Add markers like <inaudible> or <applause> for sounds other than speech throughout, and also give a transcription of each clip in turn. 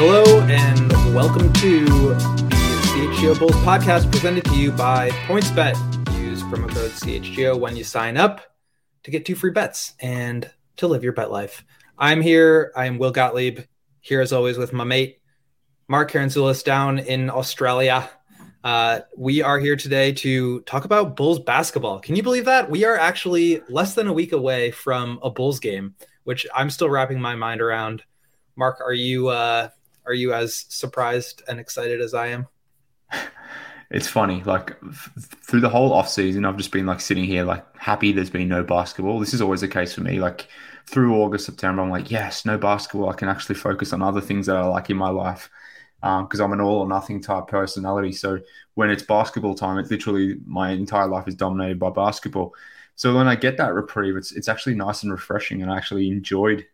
Hello and welcome to the CHGO Bulls podcast presented to you by PointsBet. Use promo code CHGO when you sign up to get two free bets and to live your bet life. I'm here. I'm Will Gottlieb, here as always with my mate, Mark Karantzoulis down in Australia. Uh, we are here today to talk about Bulls basketball. Can you believe that? We are actually less than a week away from a Bulls game, which I'm still wrapping my mind around. Mark, are you uh, are you as surprised and excited as I am? It's funny, like f- through the whole off season, I've just been like sitting here, like happy there's been no basketball. This is always the case for me. Like through August, September, I'm like, yes, no basketball. I can actually focus on other things that I like in my life because um, I'm an all or nothing type personality. So when it's basketball time, it's literally my entire life is dominated by basketball. So when I get that reprieve, it's it's actually nice and refreshing, and I actually enjoyed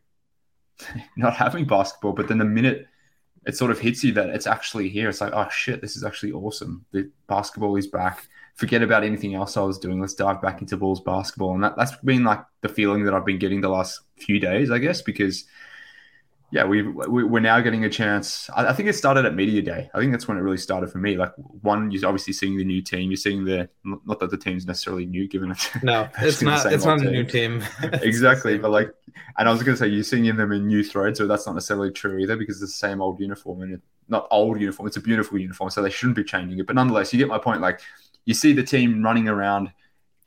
<laughs> not having basketball. But then the minute it sort of hits you that it's actually here. It's like, oh shit, this is actually awesome. The basketball is back. Forget about anything else I was doing. Let's dive back into Bulls basketball. And that, that's been like the feeling that I've been getting the last few days, I guess, because yeah, we, we are now getting a chance. I, I, think it started at media day. I think that's when it really started for me. Like one, you're obviously seeing the new team. You're seeing the not that the team's necessarily new, given it. No, <laughs> it's not. It's not team. a new team. <laughs> <laughs> exactly, but like, and I was going to say you're seeing them in new threads, so that's not necessarily true either because it's the same old uniform and it, not old uniform. It's a beautiful uniform, so they shouldn't be changing it. But nonetheless, you get my point. Like, you see the team running around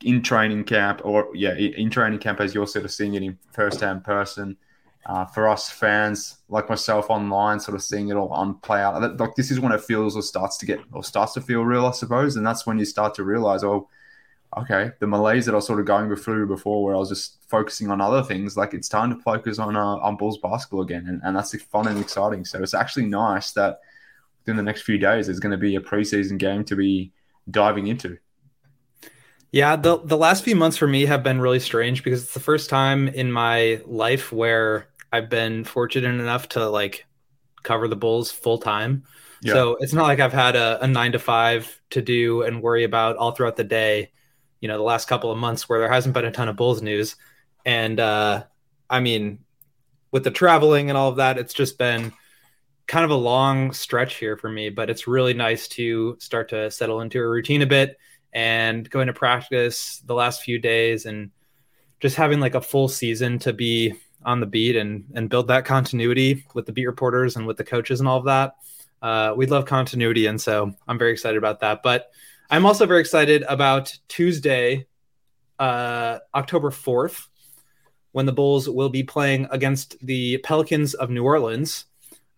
in training camp, or yeah, in training camp as you're sort of seeing it in first hand person uh, for us fans like myself online, sort of seeing it all on play out. Like this is when it feels or starts to get or starts to feel real, I suppose, and that's when you start to realize, oh, okay, the malaise that I was sort of going through before, where I was just focusing on other things, like it's time to focus on uh, on Bulls basketball again, and, and that's fun and exciting. So it's actually nice that within the next few days, there's going to be a preseason game to be diving into. Yeah, the the last few months for me have been really strange because it's the first time in my life where I've been fortunate enough to like cover the Bulls full time. Yeah. So it's not like I've had a, a, nine to five to do and worry about all throughout the day. You know, the last couple of months where there hasn't been a ton of Bulls news, and uh, I mean, with the traveling and all of that, it's just been kind of a long stretch here for me. But it's really nice to start to settle into a routine a bit and going to practice the last few days and just having like a full season to be on the beat and and build that continuity with the beat reporters and with the coaches and all of that. Uh, we love continuity, and so I'm very excited about that. But I'm also very excited about Tuesday, uh, October 4th, when the Bulls will be playing against the Pelicans of New Orleans.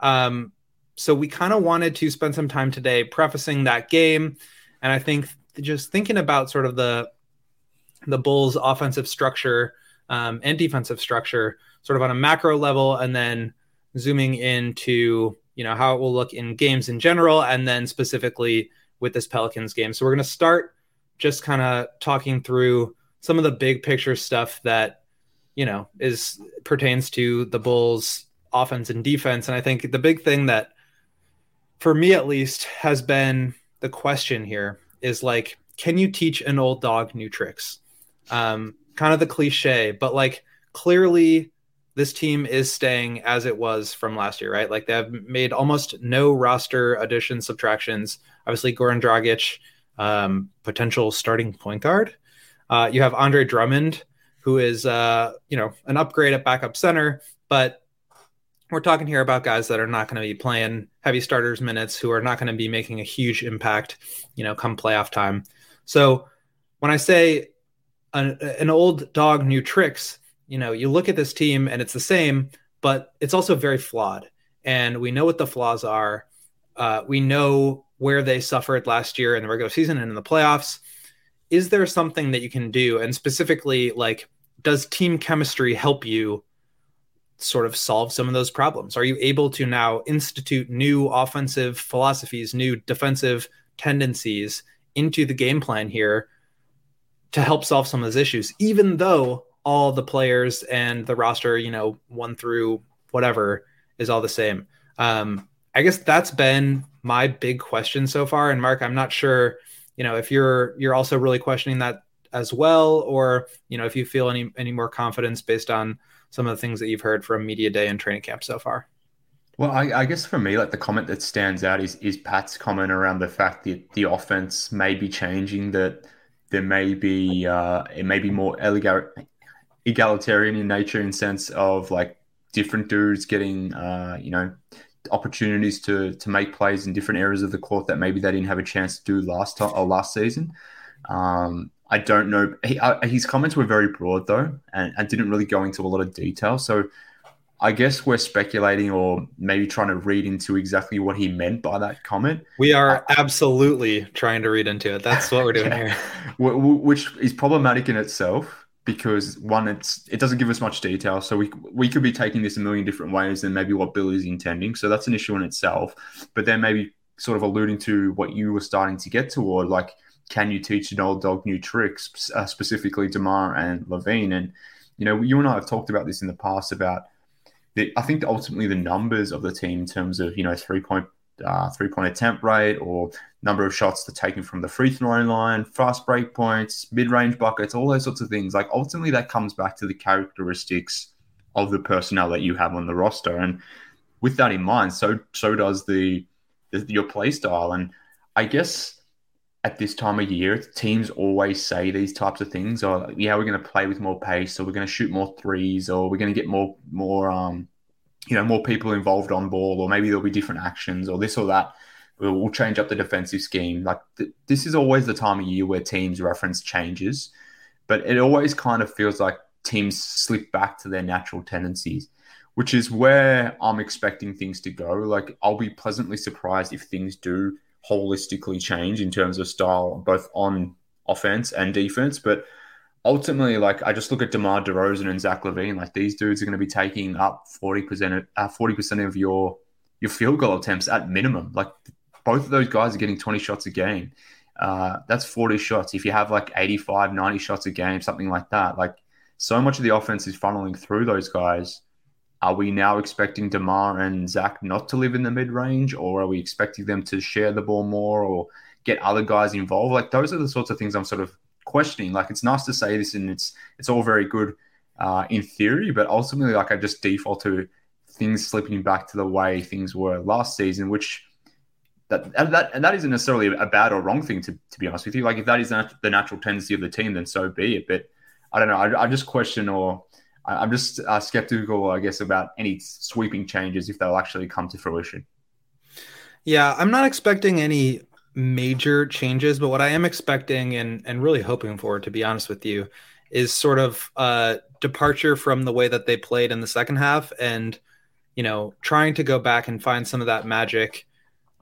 Um, so we kind of wanted to spend some time today prefacing that game, and I think just thinking about sort of the the Bulls' offensive structure um, and defensive structure sort of on a macro level and then zooming into you know how it will look in games in general and then specifically with this pelicans game. So we're going to start just kind of talking through some of the big picture stuff that you know is pertains to the bulls offense and defense. And i think the big thing that for me at least has been the question here is like can you teach an old dog new tricks um kind of the cliche but like clearly this team is staying as it was from last year, right? Like they have made almost no roster additions, subtractions. Obviously, Goran Dragic, um, potential starting point guard. Uh, you have Andre Drummond, who is uh, you know an upgrade at backup center, but we're talking here about guys that are not going to be playing heavy starters minutes, who are not going to be making a huge impact, you know, come playoff time. So when I say an, an old dog, new tricks, you know, you look at this team and it's the same, but it's also very flawed. And we know what the flaws are. Uh, we know where they suffered last year in the regular season and in the playoffs. Is there something that you can do? And specifically, like, does team chemistry help you sort of solve some of those problems? Are you able to now institute new offensive philosophies, new defensive tendencies into the game plan here to help solve some of those issues, even though all the players and the roster, you know, one through whatever is all the same. Um, I guess that's been my big question so far. And Mark, I'm not sure, you know, if you're you're also really questioning that as well, or you know, if you feel any any more confidence based on some of the things that you've heard from media day and training camp so far. Well, I, I, guess for me, like the comment that stands out is is Pat's comment around the fact that the offense may be changing, that there may be uh, it may be more egalitarian in nature in sense of like different dudes getting uh, you know opportunities to to make plays in different areas of the court that maybe they didn't have a chance to do last time or last season. Um, I don't know. He, uh, his comments were very broad though, and, and didn't really go into a lot of detail. So I guess we're speculating or maybe trying to read into exactly what he meant by that comment. We are absolutely trying to read into it. That's what we're doing <laughs> yeah. here. Which is problematic in itself because one, it's it doesn't give us much detail, so we we could be taking this a million different ways than maybe what Bill is intending. So that's an issue in itself. But then maybe sort of alluding to what you were starting to get toward, like can you teach an old dog new tricks, uh, specifically Demar and LaVine? And you know, you and I have talked about this in the past about the, I think ultimately the numbers of the team in terms of you know three point uh, three point attempt rate or number of shots to taken from the free throw line, fast break points, mid range buckets, all those sorts of things. Like ultimately, that comes back to the characteristics of the personnel that you have on the roster, and with that in mind, so so does the, the your play style. And I guess at this time of year, teams always say these types of things. Or yeah, we're going to play with more pace, or we're going to shoot more threes, or we're going to get more more um, you know more people involved on ball, or maybe there'll be different actions, or this or that. We'll, we'll change up the defensive scheme. Like th- this is always the time of year where teams reference changes, but it always kind of feels like teams slip back to their natural tendencies. Which is where I'm expecting things to go. Like, I'll be pleasantly surprised if things do holistically change in terms of style, both on offense and defense. But ultimately, like I just look at DeMar DeRozan and Zach LaVine, like these dudes are going to be taking up forty percent, uh, forty percent of your your field goal attempts at minimum. Like both of those guys are getting twenty shots a game. Uh, that's 40 shots. If you have like 85, 90 shots a game, something like that, like so much of the offense is funneling through those guys are we now expecting DeMar and Zach not to live in the mid range, or are we expecting them to share the ball more or get other guys involved? Like those are the sorts of things I'm sort of questioning. Like it's nice to say this, and it's it's all very good uh, in theory, but ultimately, like I just default to things slipping back to the way things were last season, which that that and that isn't necessarily a bad or wrong thing to to be honest with you. Like if that is the natural tendency of the team, then so be it. But I don't know. I, I just question or I'm just uh, skeptical, I guess, about any sweeping changes if they'll actually come to fruition. Yeah, I'm not expecting any major changes, but what I am expecting and and really hoping for, to be honest with you, is sort of a departure from the way that they played in the second half, and you know, trying to go back and find some of that magic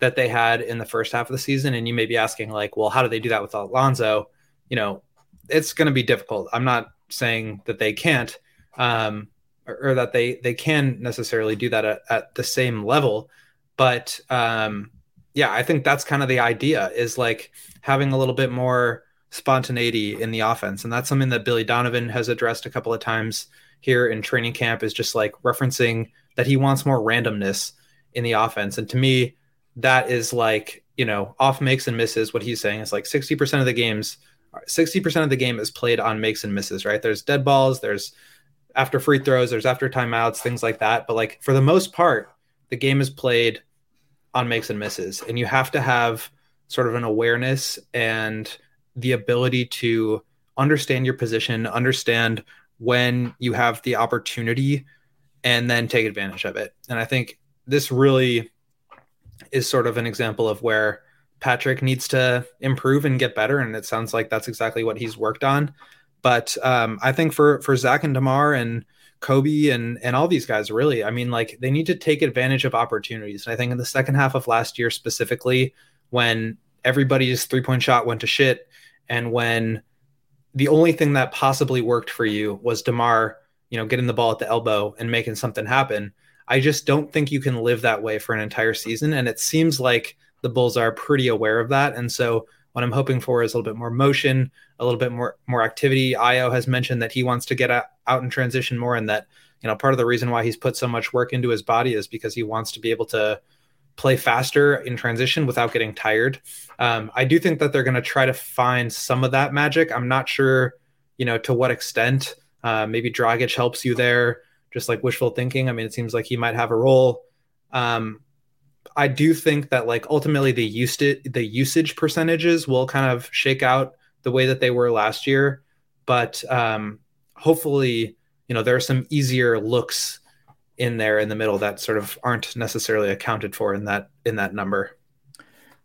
that they had in the first half of the season. And you may be asking, like, well, how do they do that with Alonzo? You know, it's going to be difficult. I'm not saying that they can't um, or, or, that they they can necessarily do that at, at the same level. But um, yeah, I think that's kind of the idea is like having a little bit more spontaneity in the offense, and that's something that Billy Donovan has addressed a couple of times here in training camp. Is just like referencing that he wants more randomness in the offense, and to me, that is like you know off makes and misses. What he's saying is like sixty percent of the games 60% of the game is played on makes and misses, right? There's dead balls, there's after free throws, there's after timeouts, things like that. But like for the most part, the game is played on makes and misses, and you have to have sort of an awareness and the ability to understand your position, understand when you have the opportunity, and then take advantage of it. And I think this really is sort of an example of where Patrick needs to improve and get better. And it sounds like that's exactly what he's worked on. But um, I think for for Zach and Demar and Kobe and and all these guys, really, I mean, like they need to take advantage of opportunities. And I think in the second half of last year, specifically, when everybody's three point shot went to shit, and when the only thing that possibly worked for you was Demar, you know, getting the ball at the elbow and making something happen. I just don't think you can live that way for an entire season. And it seems like the Bulls are pretty aware of that. And so what I'm hoping for is a little bit more motion, a little bit more more activity. Ayo has mentioned that he wants to get out, in transition more, and that you know part of the reason why he's put so much work into his body is because he wants to be able to play faster in transition without getting tired. Um, I do think that they're going to try to find some of that magic. I'm not sure, you know, to what extent. Uh, maybe Dragic helps you there, just like wishful thinking. I mean, it seems like he might have a role. Um, I do think that like ultimately the usage the usage percentages will kind of shake out the way that they were last year, but um, hopefully, you know, there are some easier looks in there in the middle that sort of aren't necessarily accounted for in that in that number.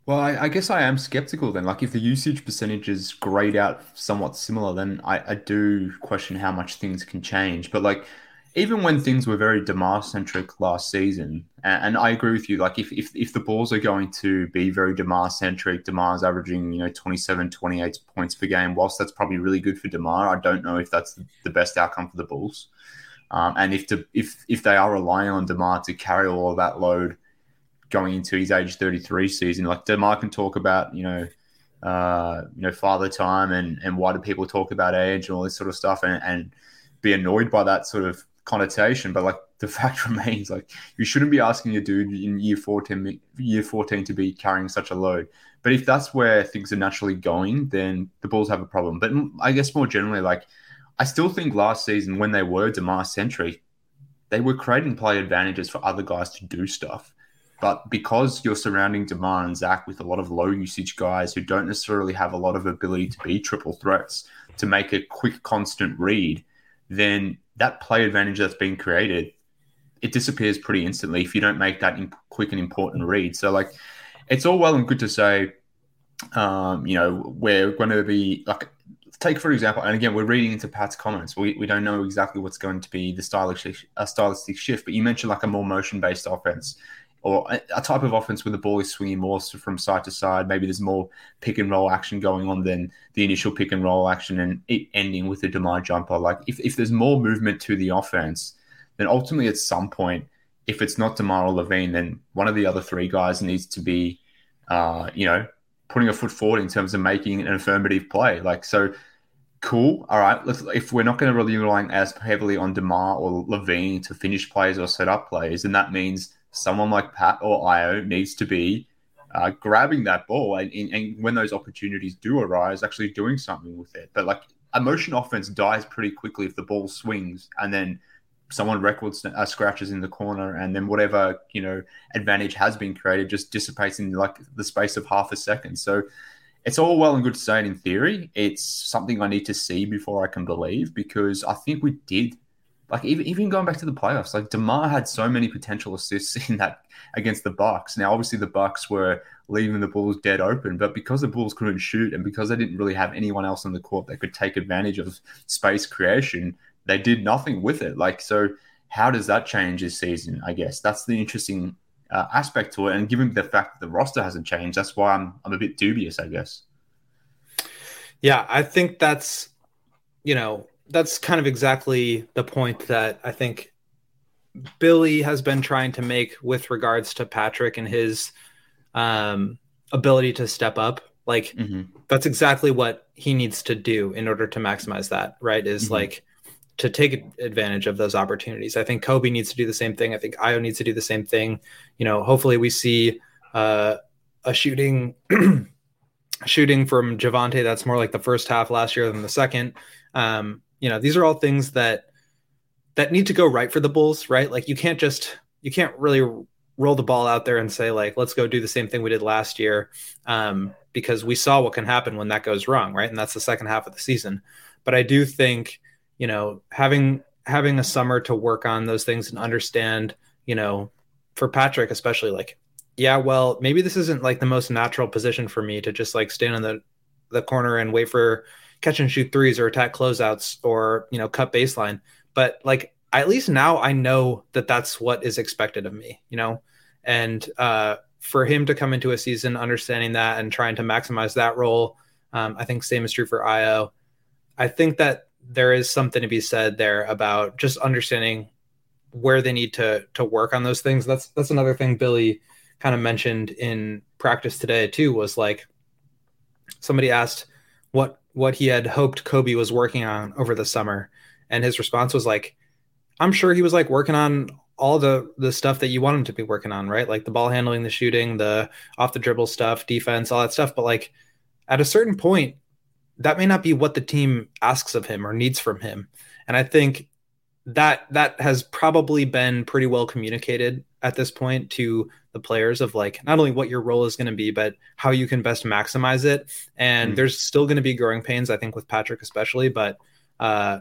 Well, I, I, guess I am skeptical then. Like, if the usage percentages grade out somewhat similar, then I, I do question how much things can change. But like, even when things were very Demar centric last season, and, and, I agree with you, like if, if, if the Bulls are going to be very Demar centric, Demar's averaging, you know, 27, 28 points per game, whilst that's probably really good for Demar, I don't know if that's the best outcome for the Bulls. Um, and if, to, if, if they are relying on Demar to carry all of that load going into his age 33 season, like Demar can talk about, you know, uh, you know, father time and, and why do people talk about age and all this sort of stuff and, and be annoyed by that sort of connotation, but like the <laughs> fact remains, like you shouldn't be asking a dude in year 14, year 14 to be carrying such a load. But if that's where things are naturally going, then the Bulls have a problem. But I guess more generally, like I still think last season when they were Demar centric, they were creating play advantages for other guys to do stuff. But because you're surrounding Demar and Zach with a lot of low usage guys who don't necessarily have a lot of ability to be triple threats, to make a quick, constant read, then that play advantage that's been created, it disappears pretty instantly if you don't make that quick and important read. So, like, it's all well and good to say, um, you know, we're going to be like, take for example, and again, we're reading into Pat's comments. We, we don't know exactly what's going to be the stylistic, a stylistic shift, but you mentioned like a more motion based offense or a, type of offense where the ball is swinging more from side to side. Maybe there's more pick and roll action going on than the initial pick and roll action and it ending with a Demar jumper. Like if, if there's more movement to the offense, then ultimately at some point, if it's not Demar or LaVine, then one of the other three guys needs to be, uh, you know, putting a foot forward in terms of making an affirmative play. Like so. Cool. All right. Let's, if we're not going to really rely as heavily on Demar or LaVine to finish plays or set up plays, then that means someone like Pat or Ayo needs to be uh, grabbing that ball and, and, when those opportunities do arise, actually doing something with it. But like a motion offense dies pretty quickly if the ball swings and then someone records uh, scratches in the corner and then whatever you know advantage has been created just dissipates in like the space of half a second. So it's all well and good to say it in theory. It's something I need to see before I can believe because I think we did like even even going back to the playoffs, like Demar had so many potential assists <laughs> in that against the Bucks. Now, obviously, the Bucks were leaving the Bulls dead open, but because the Bulls couldn't shoot and because they didn't really have anyone else on the court that could take advantage of space creation, they did nothing with it. Like so, how does that change this season? I guess that's the interesting uh, aspect to it. And given the fact that the roster hasn't changed, that's why I'm I'm a bit dubious. I guess. Yeah, I think that's you know that's kind of exactly the point that I think Billy has been trying to make with regards to Patrick and his um, ability to step up. Like mm-hmm. that's exactly what he needs to do in order to maximize that. Right? Is mm-hmm. like to take advantage of those opportunities. I think Kobe needs to do the same thing. I think Ayo needs to do the same thing. You know, hopefully we see uh, a shooting <clears throat> shooting from Javonte that's more like the first half last year than the second. Um, you know, these are all things that that need to go right for the Bulls, right? Like you can't just you can't really roll the ball out there and say like let's go do the same thing we did last year um, because we saw what can happen when that goes wrong, right? And that's the second half of the season. But I do think you know having having a summer to work on those things and understand, you know, for Patrick especially like yeah, well, maybe this isn't like the most natural position for me to just like stand in the the corner and wait for catch and shoot threes or attack closeouts or you know cut baseline. But like at least now i know that that's what is expected of me you know? And uh, for him to come into a season understanding that and trying to maximize that role um, i think same is true for Ayo. i think that there is something to be said there about just understanding where they need to to work on those things. That's that's another thing billy kind of mentioned in practice today too was like somebody asked what he had hoped Kobe was working on over the summer, and his response was like, "I'm sure he was like working on all the the stuff that you want him to be working on, right? Like the ball handling, the shooting, the off the dribble stuff, defense, all that stuff. But like at a certain point, that may not be what the team asks of him or needs from him. And I think that that has probably been pretty well communicated at this point to the players of like not only what your role is going to be but how you can best maximize it and mm. there's still going to be growing pains i think with patrick especially but uh,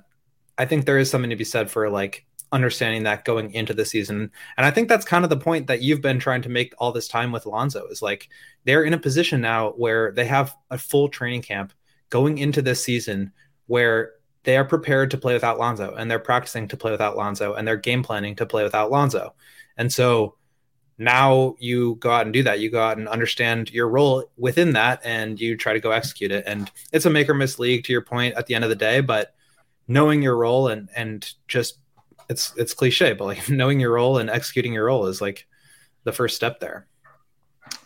i think there is something to be said for like understanding that going into the season and i think that's kind of the point that you've been trying to make all this time with alonzo is like they're in a position now where they have a full training camp going into this season where they are prepared to play without Lonzo and they're practicing to play without Lonzo and they're game planning to play without Lonzo. And so now you go out and do that. You go out and understand your role within that and you try to go execute it. And it's a make or miss league to your point at the end of the day, but knowing your role and and just it's it's cliche, but like <laughs> knowing your role and executing your role is like the first step there.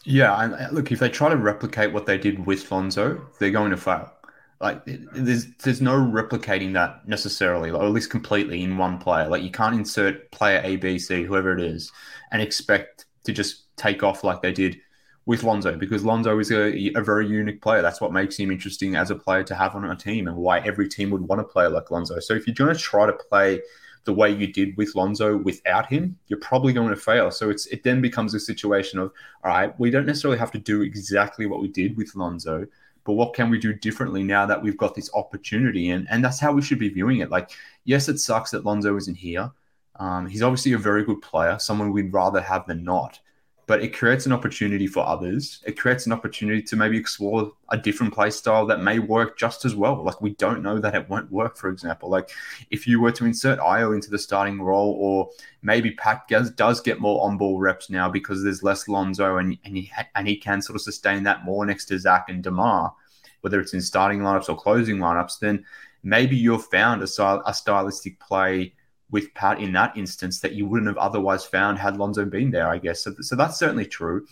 Yeah, and look, if they try to replicate what they did with Lonzo, they're going to fail. Like there's there's no replicating that necessarily, or at least completely in one player. Like you can't insert player A, B, C, whoever it is, and expect to just take off like they did with Lonzo because Lonzo is a, a very unique player. That's what makes him interesting as a player to have on a team and why every team would want to play like Lonzo. So if you're going to try to play the way you did with Lonzo without him, you're probably going to fail. So it's it then becomes a situation of all right, we don't necessarily have to do exactly what we did with Lonzo, but what can we do differently now that we've got this opportunity? And and that's how we should be viewing it. Like, yes, it sucks that Lonzo isn't here. Um, he's obviously a very good player, someone we'd rather have than not but it creates an opportunity for others. It creates an opportunity to maybe explore a different play style that may work just as well. Like we don't know that it won't work, for example. Like if you were to insert Ayo into the starting role, or maybe Pat does, does get more on ball reps now because there's less Lonzo and, and, he, and he can sort of sustain that more next to Zach and DeMar, whether it's in starting lineups or closing lineups, then maybe you've found a, a stylistic play – with Pat in that instance that you wouldn't have otherwise found had Lonzo been there, I guess. So, so that's certainly true.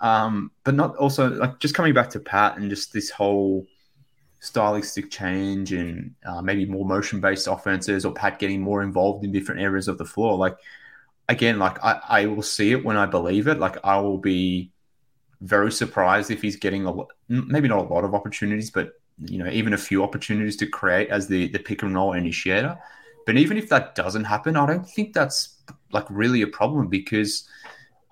Um, but not also like just coming back to Pat and just this whole stylistic change and uh, maybe more motion based offenses or Pat getting more involved in different areas of the floor. Like, again, like I, I will see it when I believe it. Like, I will be very surprised if he's getting a lot, maybe not a lot of opportunities, but you know, even a few opportunities to create as the the pick and roll initiator. But even if that doesn't happen, I don't think that's like really a problem because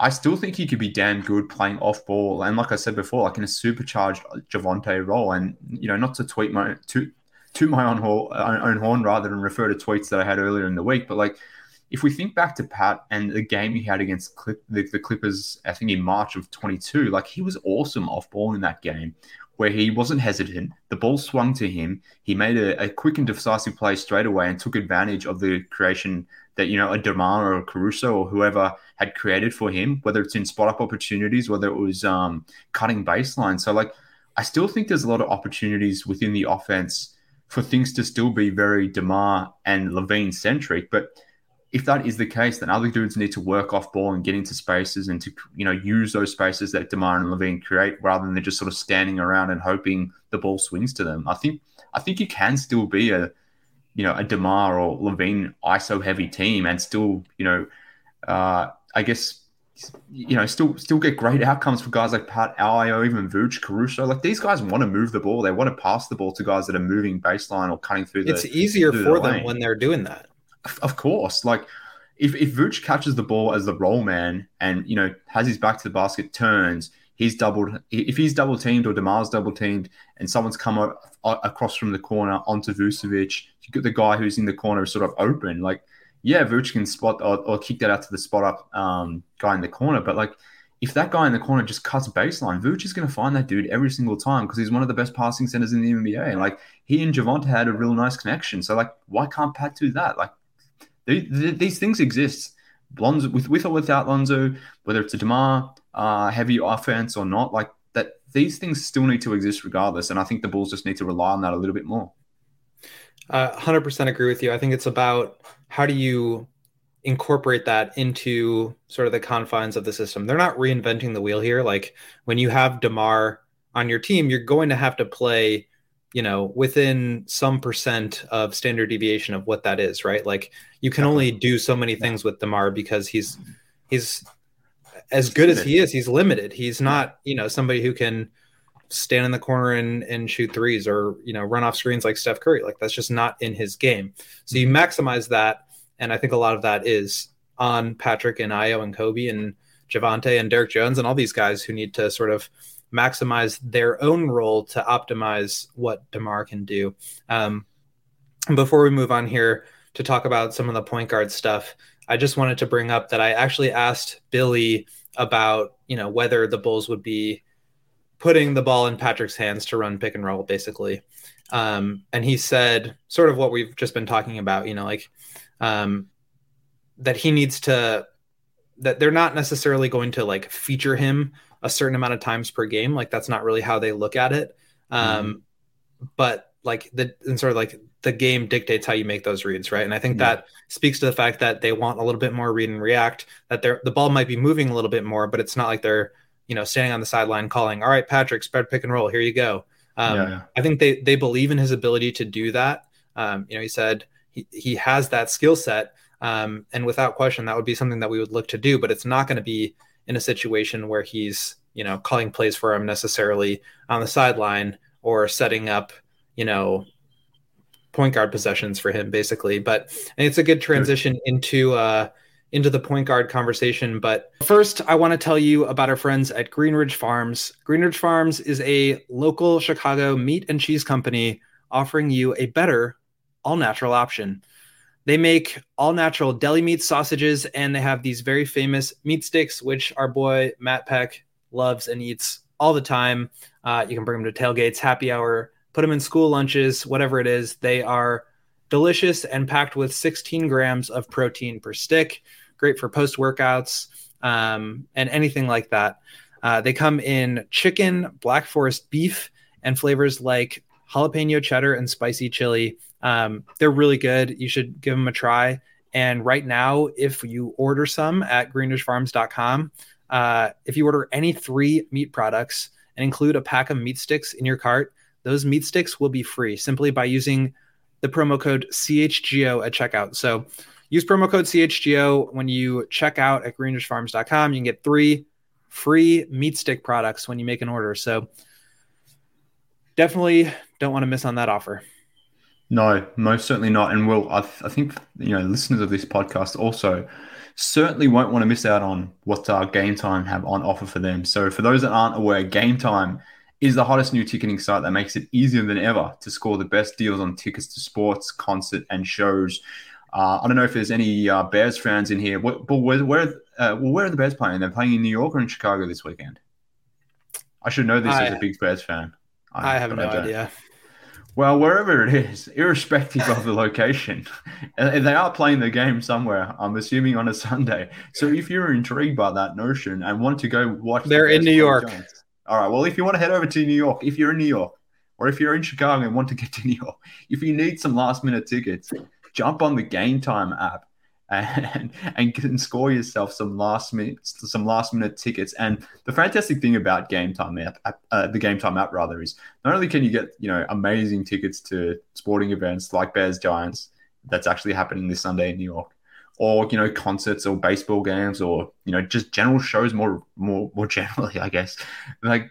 I still think he could be damn good playing off ball. And like I said before, like in a supercharged uh, Javonte role. And, you know, not to tweet my, to, to my own horn, uh, own horn rather than refer to tweets that I had earlier in the week. But like, if we think back to Pat and the game he had against Clip, the, the Clippers, I think in March of 22, like he was awesome off ball in that game where he wasn't hesitant. The ball swung to him. He made a, a, quick and decisive play straight away and took advantage of the creation that, you know, a DeMar or a Caruso or whoever had created for him, whether it's in spot up opportunities, whether it was um, cutting baseline. So, like, I still think there's a lot of opportunities within the offense for things to still be very DeMar and LaVine centric. But if that is the case, then other dudes need to work off ball and get into spaces and to you know use those spaces that Demar and LaVine create rather than they're just sort of standing around and hoping the ball swings to them. I think I think you can still be a you know a Demar or LaVine ISO heavy team and still you know uh, I guess you know still still get great outcomes for guys like Pat Ayo, even Vooch, Caruso. Like these guys want to move the ball. They want to pass the ball to guys that are moving baseline or cutting through. The, it's easier for the them when they're doing that of course, like if if Vooch catches the ball as the roll man and you know has his back to the basket, turns, he's doubled. If he's double teamed or Demar's double teamed, and someone's come a, a, across from the corner onto Vucevic, the guy who's in the corner is sort of open. Like, yeah, Vooch can spot or, or kick that out to the spot up um, guy in the corner, but like. If that guy in the corner just cuts baseline, Vooch is going to find that dude every single time because he's one of the best passing centers in the NBA. Like he and Javonte had a real nice connection. So like, why can't Pat do that? Like these things exist. Lonzo, with with or without Lonzo, whether it's a Demar uh, heavy offense or not, like that, these things still need to exist regardless. And I think the Bulls just need to rely on that a little bit more. Uh, 100% agree with you. I think it's about how do you incorporate that into sort of the confines of the system. They're not reinventing the wheel here. Like when you have Demar on your team, you're going to have to play you know within some percent of standard deviation of what that is right? Like you can only do so many things with demar because he's he's as good as he is he's limited. He's not you know somebody who can stand in the corner and and shoot threes or you know run off screens like steph curry. Like that's just not in his game. So you mm-hmm. maximize that and i think a lot of that is on patrick and Ayo and kobe and javonte and Derrick Jones and all these guys who need to sort of maximize their own role to optimize what DeMar can do. Um, before we move on here to talk about some of the point guard stuff, I just wanted to bring up that I actually asked Billy about, you know, whether the Bulls would be putting the ball in Patrick's hands to run pick and roll, basically. Um, and he said sort of what we've just been talking about, you know, like um, that he needs to, that they're not necessarily going to like feature him a certain amount of times per game. Like that's not really how they look at it. Um, mm-hmm. But like the and sort of like the game dictates how you make those reads, right? And I think yeah. that speaks to the fact that they want a little bit more read and react. That they're the ball might be moving a little bit more, but it's not like they're you know standing on the sideline calling, "All right, Patrick, spread pick and roll. Here you go." Um, yeah, yeah. I think they they believe in his ability to do that. Um, you know, he said he he has that skill set, um, and without question, that would be something that we would look to do. But it's not going to be in a situation where he's you know calling plays for him necessarily on the sideline or setting up you know point guard possessions for him basically. But it's a good transition into uh into the point guard conversation. But first i want to tell you about our friends at greenridge farms. Greenridge farms is a local chicago meat and cheese company offering you a better all natural option they make all natural deli meat sausages and they have these very famous meat sticks, which our boy Matt Peck loves and eats all the time. Uh, you can bring them to tailgates, happy hour, put them in school lunches, whatever it is. They are delicious and packed with 16 grams of protein per stick. Great for post workouts um, and anything like that. Uh, they come in chicken, black forest beef, and flavors like jalapeno cheddar and spicy chili. Um, they're really good. You should give them a try. And right now, if you order some at greenridgefarms.com, uh, if you order any three meat products and include a pack of meat sticks in your cart, those meat sticks will be free simply by using the promo code CHGO at checkout. So use promo code CHGO when you check out at greenridgefarms.com. You can get three free meat stick products when you make an order. So definitely don't want to miss on that offer. No, most certainly not. And will I, th- I think you know listeners of this podcast also certainly won't want to miss out on what uh, Game Time have on offer for them. So for those that aren't aware, Game Time is the hottest new ticketing site that makes it easier than ever to score the best deals on tickets to sports, concert, and shows. Uh, I don't know if there's any uh, Bears fans in here, but where, where, uh, well, where are the Bears playing? They're playing in New York or in Chicago this weekend. I should know this I, as a big Bears fan. I, I have no idea. Well, wherever it is, irrespective of the location, <laughs> uh, they are playing the game somewhere. I'm assuming on a Sunday. So if you're intrigued by that notion and want to go watch, they're the in New York. Giants, all right. Well, if you want to head over to New York, if you're in New York, or if you're in Chicago and want to get to <laughs> New York, if you need some last minute tickets, jump on the Game Time app <laughs> and and can score yourself some last minute some last minute tickets. And the fantastic thing about Game Time app, uh, the Game Time app rather, is not only can you get you know amazing tickets to sporting events like Bears Giants that's actually happening this Sunday in New York, or you know concerts or baseball games or you know just general shows more more more <laughs> generally, I guess. Like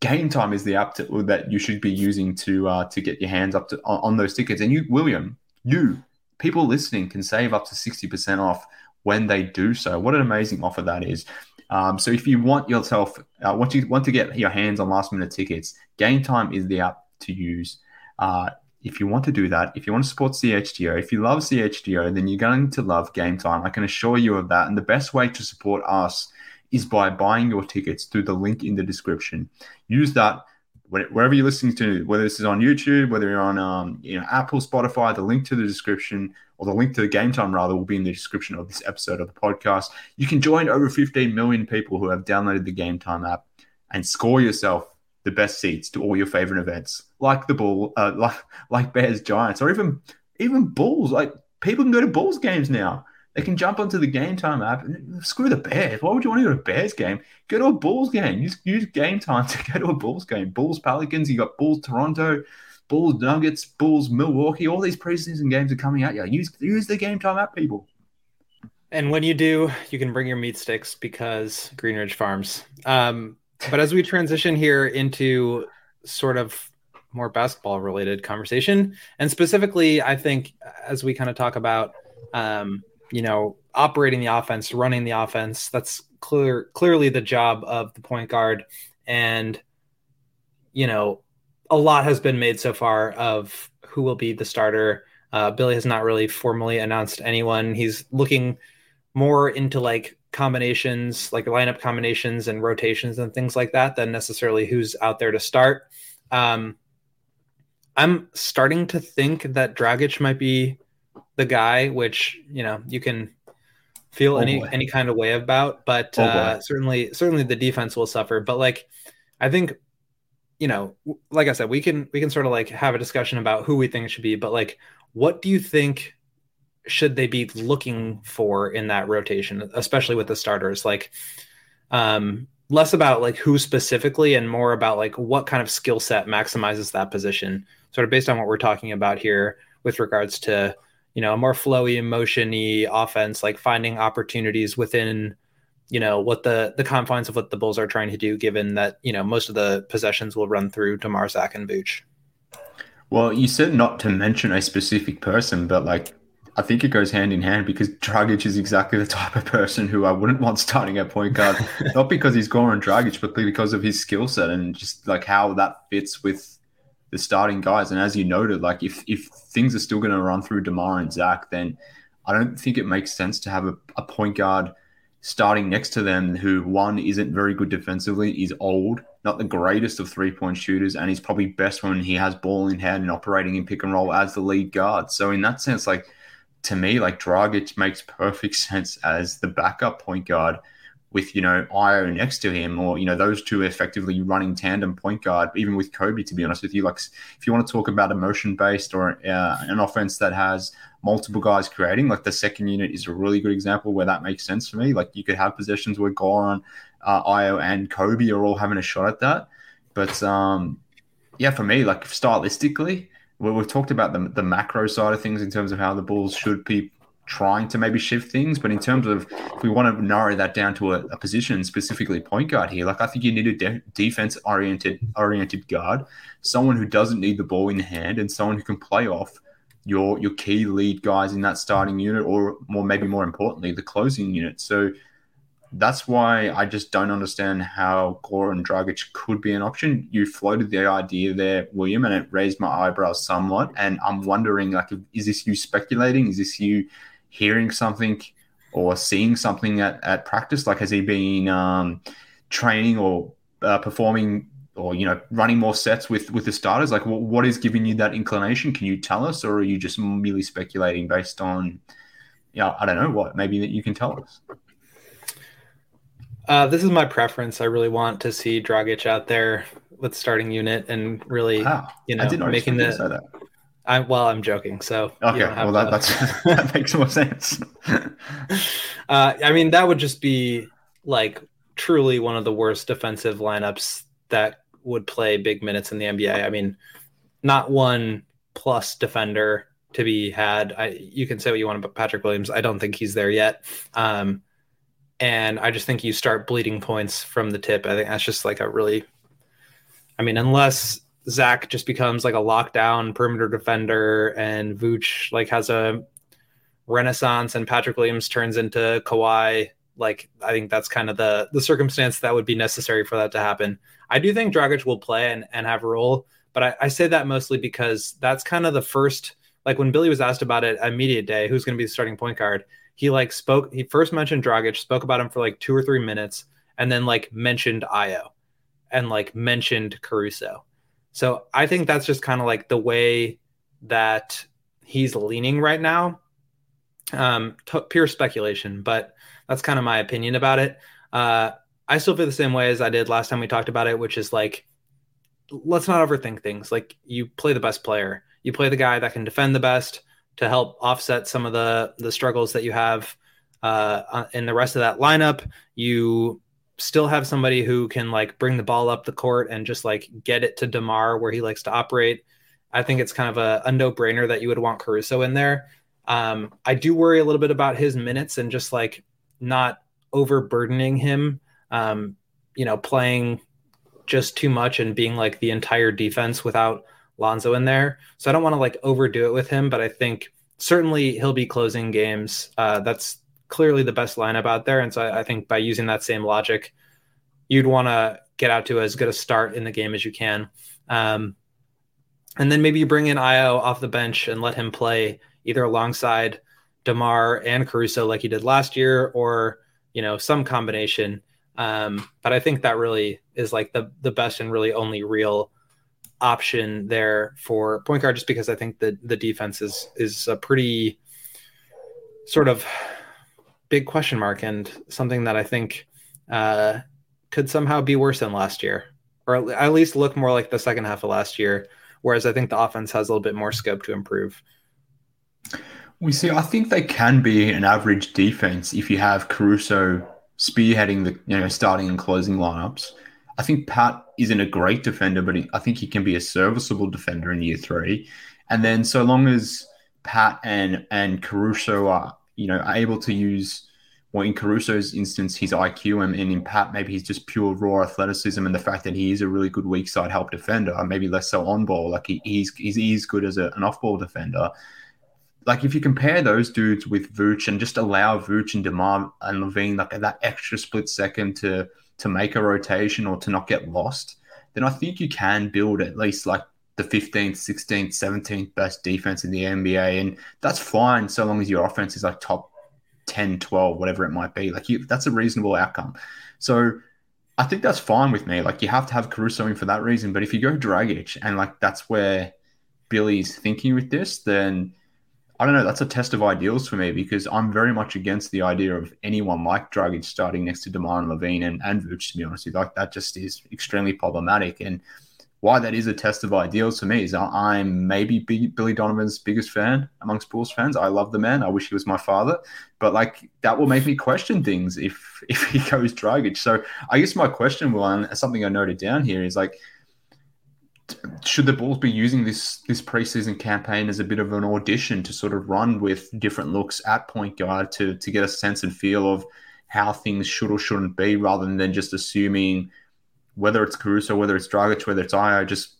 Game Time is the app to, that you should be using to uh, to get your hands up to on, on those tickets. And you, William, you people listening can save up to 60% off when they do so. What an amazing offer that is. Um, so if you want yourself, uh, want you want to get your hands on last minute tickets, Game Time is the app to use. Uh, if you want to do that, if you want to support CHGO, if you love CHGO, then you're going to love Game Time. I can assure you of that. And the best way to support us is by buying your tickets through the link in the description. Use that wherever you're listening to, whether this is on YouTube, whether you're on um, you know Apple, Spotify, the link to the description or the link to the game time rather will be in the description of this episode of the podcast. You can join over 15 million people who have downloaded the game time app and score yourself the best seats to all your favorite events, like the Bull, uh, <laughs> like like Bears Giants, or even even Bulls. Like people can go to Bulls games now. They can jump onto the Game Time app and screw the Bears. Why would you want to go to a Bears game? Go to a Bulls game. Use, use Game Time <laughs> to go to a Bulls game. Bulls Pelicans. You got Bulls Toronto, Bulls Nuggets, Bulls Milwaukee. All these preseason games are coming out. Yeah, use use the Game Time app, people. And when you do, you can bring your meat sticks because Greenridge Farms. Um, but as we transition here into sort of more basketball related conversation, and specifically, I think as we kind of talk about um, you know, operating the offense, running the offense. That's clear clearly the job of the point guard. And, you know, a lot has been made so far of who will be the starter. Uh, Billy has not really formally announced anyone. He's looking more into like combinations, like lineup combinations and rotations and things like that, than necessarily who's out there to start. Um, I'm starting to think that Dragic might be the guy, which you know you can feel oh any boy. any kind of way about, but oh uh, certainly certainly the defense will suffer. But like, I think you know, like I said, we can we can sort of like have a discussion about who we think it should be, but like, what do you think should they be looking for in that rotation, especially with the starters? Like, um, less about like who specifically and more about like what kind of skill set maximizes that position, sort of based on what we're talking about here with regards to you know, a more flowy, motiony offense, like finding opportunities within, you know, what the the confines of what the Bulls are trying to do, given that you know most of the possessions will run through Demar, Zach, and Vooch. Well, you said not to mention a specific person, but like I think it goes hand in hand because Dragic is exactly the type of person who I wouldn't want starting at point guard. <laughs> not because he's Goran Dragic, but because of his skill set and just like how that fits with the starting guys. And as you noted, like if if things are still going to run through Demar and Zach, then I don't think it makes sense to have a, a point guard starting next to them who one isn't very good defensively, is old, not the greatest of three point shooters, and he's probably best when he has ball in hand and operating in pick and roll as the lead guard. So in that sense, like to me, like Dragic makes perfect <laughs> sense as the backup point guard with you know Ayo next to him, or you know those two effectively running tandem point guard. Even with Kobe, to be honest with you, like if you want to talk about a motion based or uh, an offense that has multiple guys creating, like the second unit is a really good example where that makes sense for me. Like you could have possessions where Goran, uh, Ayo, and Kobe are all having a shot at that. But um, yeah, for me, like stylistically, we've talked about the, the macro side of things in terms of how the Bulls should be trying to maybe shift things. But in terms of if we want to narrow that down to a, a position, specifically point guard here, like I think you need a de- defense oriented oriented guard, someone who doesn't need the ball in hand, and someone who can play off your your key lead guys in that starting unit, or more maybe more importantly, the closing unit. So that's why I just don't understand how Goran Dragic could be an option. You floated the idea there, William, and it raised my eyebrows somewhat. And I'm wondering, like, is this you speculating? Is this you hearing something or seeing something at, at practice? Like, has he been um, training or uh, performing or, you know, running more sets with, with the starters? Like, what, what is giving you that inclination? Can you tell us, or are you just merely speculating based on, you know, I don't know what, maybe that you can tell us? Uh, this is my preference. I really want to see Dragic out there with starting unit and really, wow. you know, making the, I well, I'm joking. So okay, well that, <laughs> that makes more sense. <laughs> uh, I mean, that would just be like truly one of the worst defensive lineups that would play big minutes in the NBA. I mean, not one plus defender to be had. I you can say what you want about Patrick Williams. I don't think he's there yet. Um, and I just think you start bleeding points from the tip. I think that's just like a really, I mean, unless Zach just becomes like a lockdown perimeter defender, and Vooch like has a renaissance and Patrick Williams turns into Kawhi, like I think that's kind of the the circumstance that would be necessary for that to happen. I do think Dragic will play and, and have a role, but I, I say that mostly because that's kind of the first like when Billy was asked about it at media day, who's going to be the starting point guard, he like spoke. He first mentioned Dragic, spoke about him for like two or three minutes, and then like mentioned Ayo, and like mentioned Caruso. So I think that's just kind of like the way that he's leaning right now. Um, t- pure speculation, but that's kind of my opinion about it. Uh, I still feel the same way as I did last time we talked about it, which is like, let's not overthink things. Like you play the best player, you play the guy that can defend the best to help offset some of the the struggles that you have uh, uh in the rest of that lineup. You still have somebody who can like bring the ball up the court and just like get it to Demar where he likes to operate. I think it's kind of a, a no brainer that you would want Caruso in there. Um, I do worry a little bit about his minutes and just like not overburdening him, um, you know, playing just too much and being like the entire defense without Lonzo in there. So I don't want to like overdo it with him, but I think certainly he'll be closing games. Uh, that's clearly the best lineup out there. And so I, I think by using that same logic, you'd want to get out to as good a start in the game as you can. Um, and then maybe you bring in Ayo off the bench and let him play either alongside DeMar and Caruso like he did last year, or you know some combination. Um, but I think that really is like the the best and really only real option there for point guard, just because I think that the defense is is a pretty sort of big question mark and something that I think uh, could somehow be worse than last year, or at least look more like the second half of last year. Whereas I think the offense has a little bit more scope to improve. We see. I think they can be an average defense if you have Caruso spearheading the you know starting and closing lineups. I think Pat isn't a great defender, but I think he can be a serviceable defender in year three. And then so long as Pat and and Caruso are you know able to use well in Caruso's instance his IQ and, and in Pat maybe he's just pure raw athleticism and the fact that he is a really good weak side help defender, maybe less so on ball. Like he, he's he's, he's good as a, an off ball defender like if you compare those dudes with Vooch and just allow Vooch and Demar and LaVine like that extra split second to to make a rotation or to not get lost, then I think you can build at least like the 15th, 16th, 17th best defense in the NBA. And that's fine so long as your offense is like top 10, 12, whatever it might be. Like you, that's a reasonable outcome. So I think that's fine with me. Like you have to have Caruso in for that reason. But if you go Dragic and like that's where Billy's thinking with this, then – I don't know. That's a test of ideals for me because I'm very much against the idea of anyone like Dragic starting next to DeMar and LaVine and, and Vooch, to be honest with you. Like, that just is extremely problematic. And why that is a test of ideals for me is I'm maybe Billy Donovan's biggest fan amongst Bulls fans. I love the man. I wish he was my father. But, like, that will make me question things if, <laughs> if he goes Dragic. So I guess my question, and something I noted down here is, like, should the Bulls be using this this preseason campaign as a bit of an audition to sort of run with different looks at point guard to to get a sense and feel of how things should or shouldn't be, rather than just assuming whether it's Caruso, whether it's Dragic, whether it's Ayo, just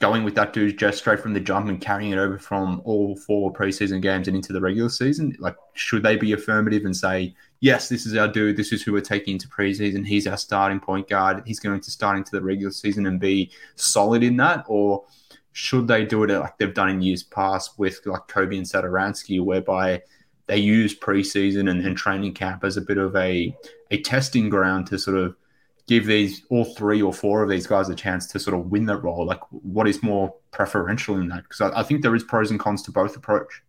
going with that dude just straight from the jump and carrying it over from all four preseason games and into the regular season? Like, should they be affirmative and say, yes, this is our dude, this is who we're taking into preseason, he's our starting point guard, he's going to start into the regular season and be solid in that? Or should they do it like they've done in years past with like Coby and Satoransky, whereby they use preseason and, and training camp as a bit of a, a testing ground to sort of give these all three or four of these guys a chance to sort of win that role? Like, what is more preferential in that? Because I, I, think there is pros and cons to both approach.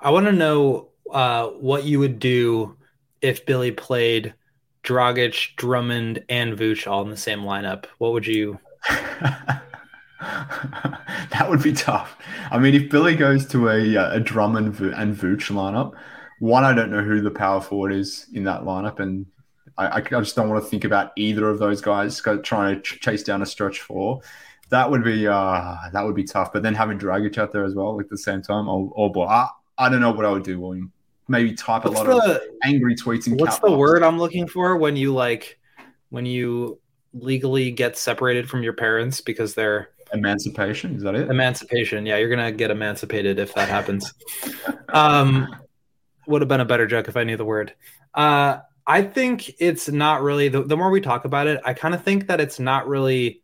I want to know uh, what you would do if Billy played Dragic, Drummond, and Vooch all in the same lineup. What would you? <laughs> that would be tough. I mean, if Billy goes to a, a Drummond and Vooch lineup, one, I don't know who the power forward is in that lineup, and I, I just don't want to think about either of those guys trying to ch- chase down a stretch four. That would be uh, that would be tough. But then having Dragic out there as well at the same time, oh, oh boy, I, I don't know what I would do, William. Maybe type what's a lot the, of angry tweets and what's the word I'm looking for when you like when you legally get separated from your parents because they're emancipation. Is that it? Emancipation. Yeah, you're gonna get emancipated if that happens. um, would have been a better joke if I knew the word. Uh, I think it's not really. The, the more we talk about it, I kind of think that it's not really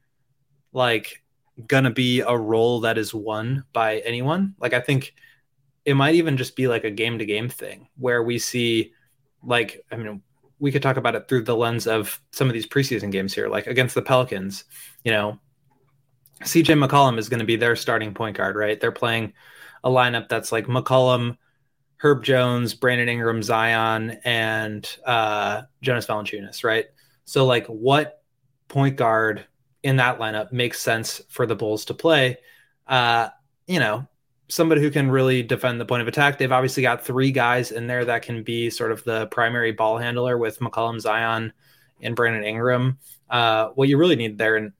like gonna be a role that is won by anyone. Like I think it might even just be like a game to game thing where we see like I mean we could talk about it through the lens of some of these preseason games here, like against the Pelicans, you know, CJ McCollum is going to be their starting point guard, right? They're playing a lineup that's like McCollum, Herb Jones, Brandon Ingram, Zion, and uh, Jonas Valanciunas, right? So, like, what point guard in that lineup makes sense for the Bulls to play? Uh, you know, somebody who can really defend the point of attack. They've obviously got three guys in there that can be sort of the primary ball handler with McCollum, Zion, and Brandon Ingram. Uh, what you really need there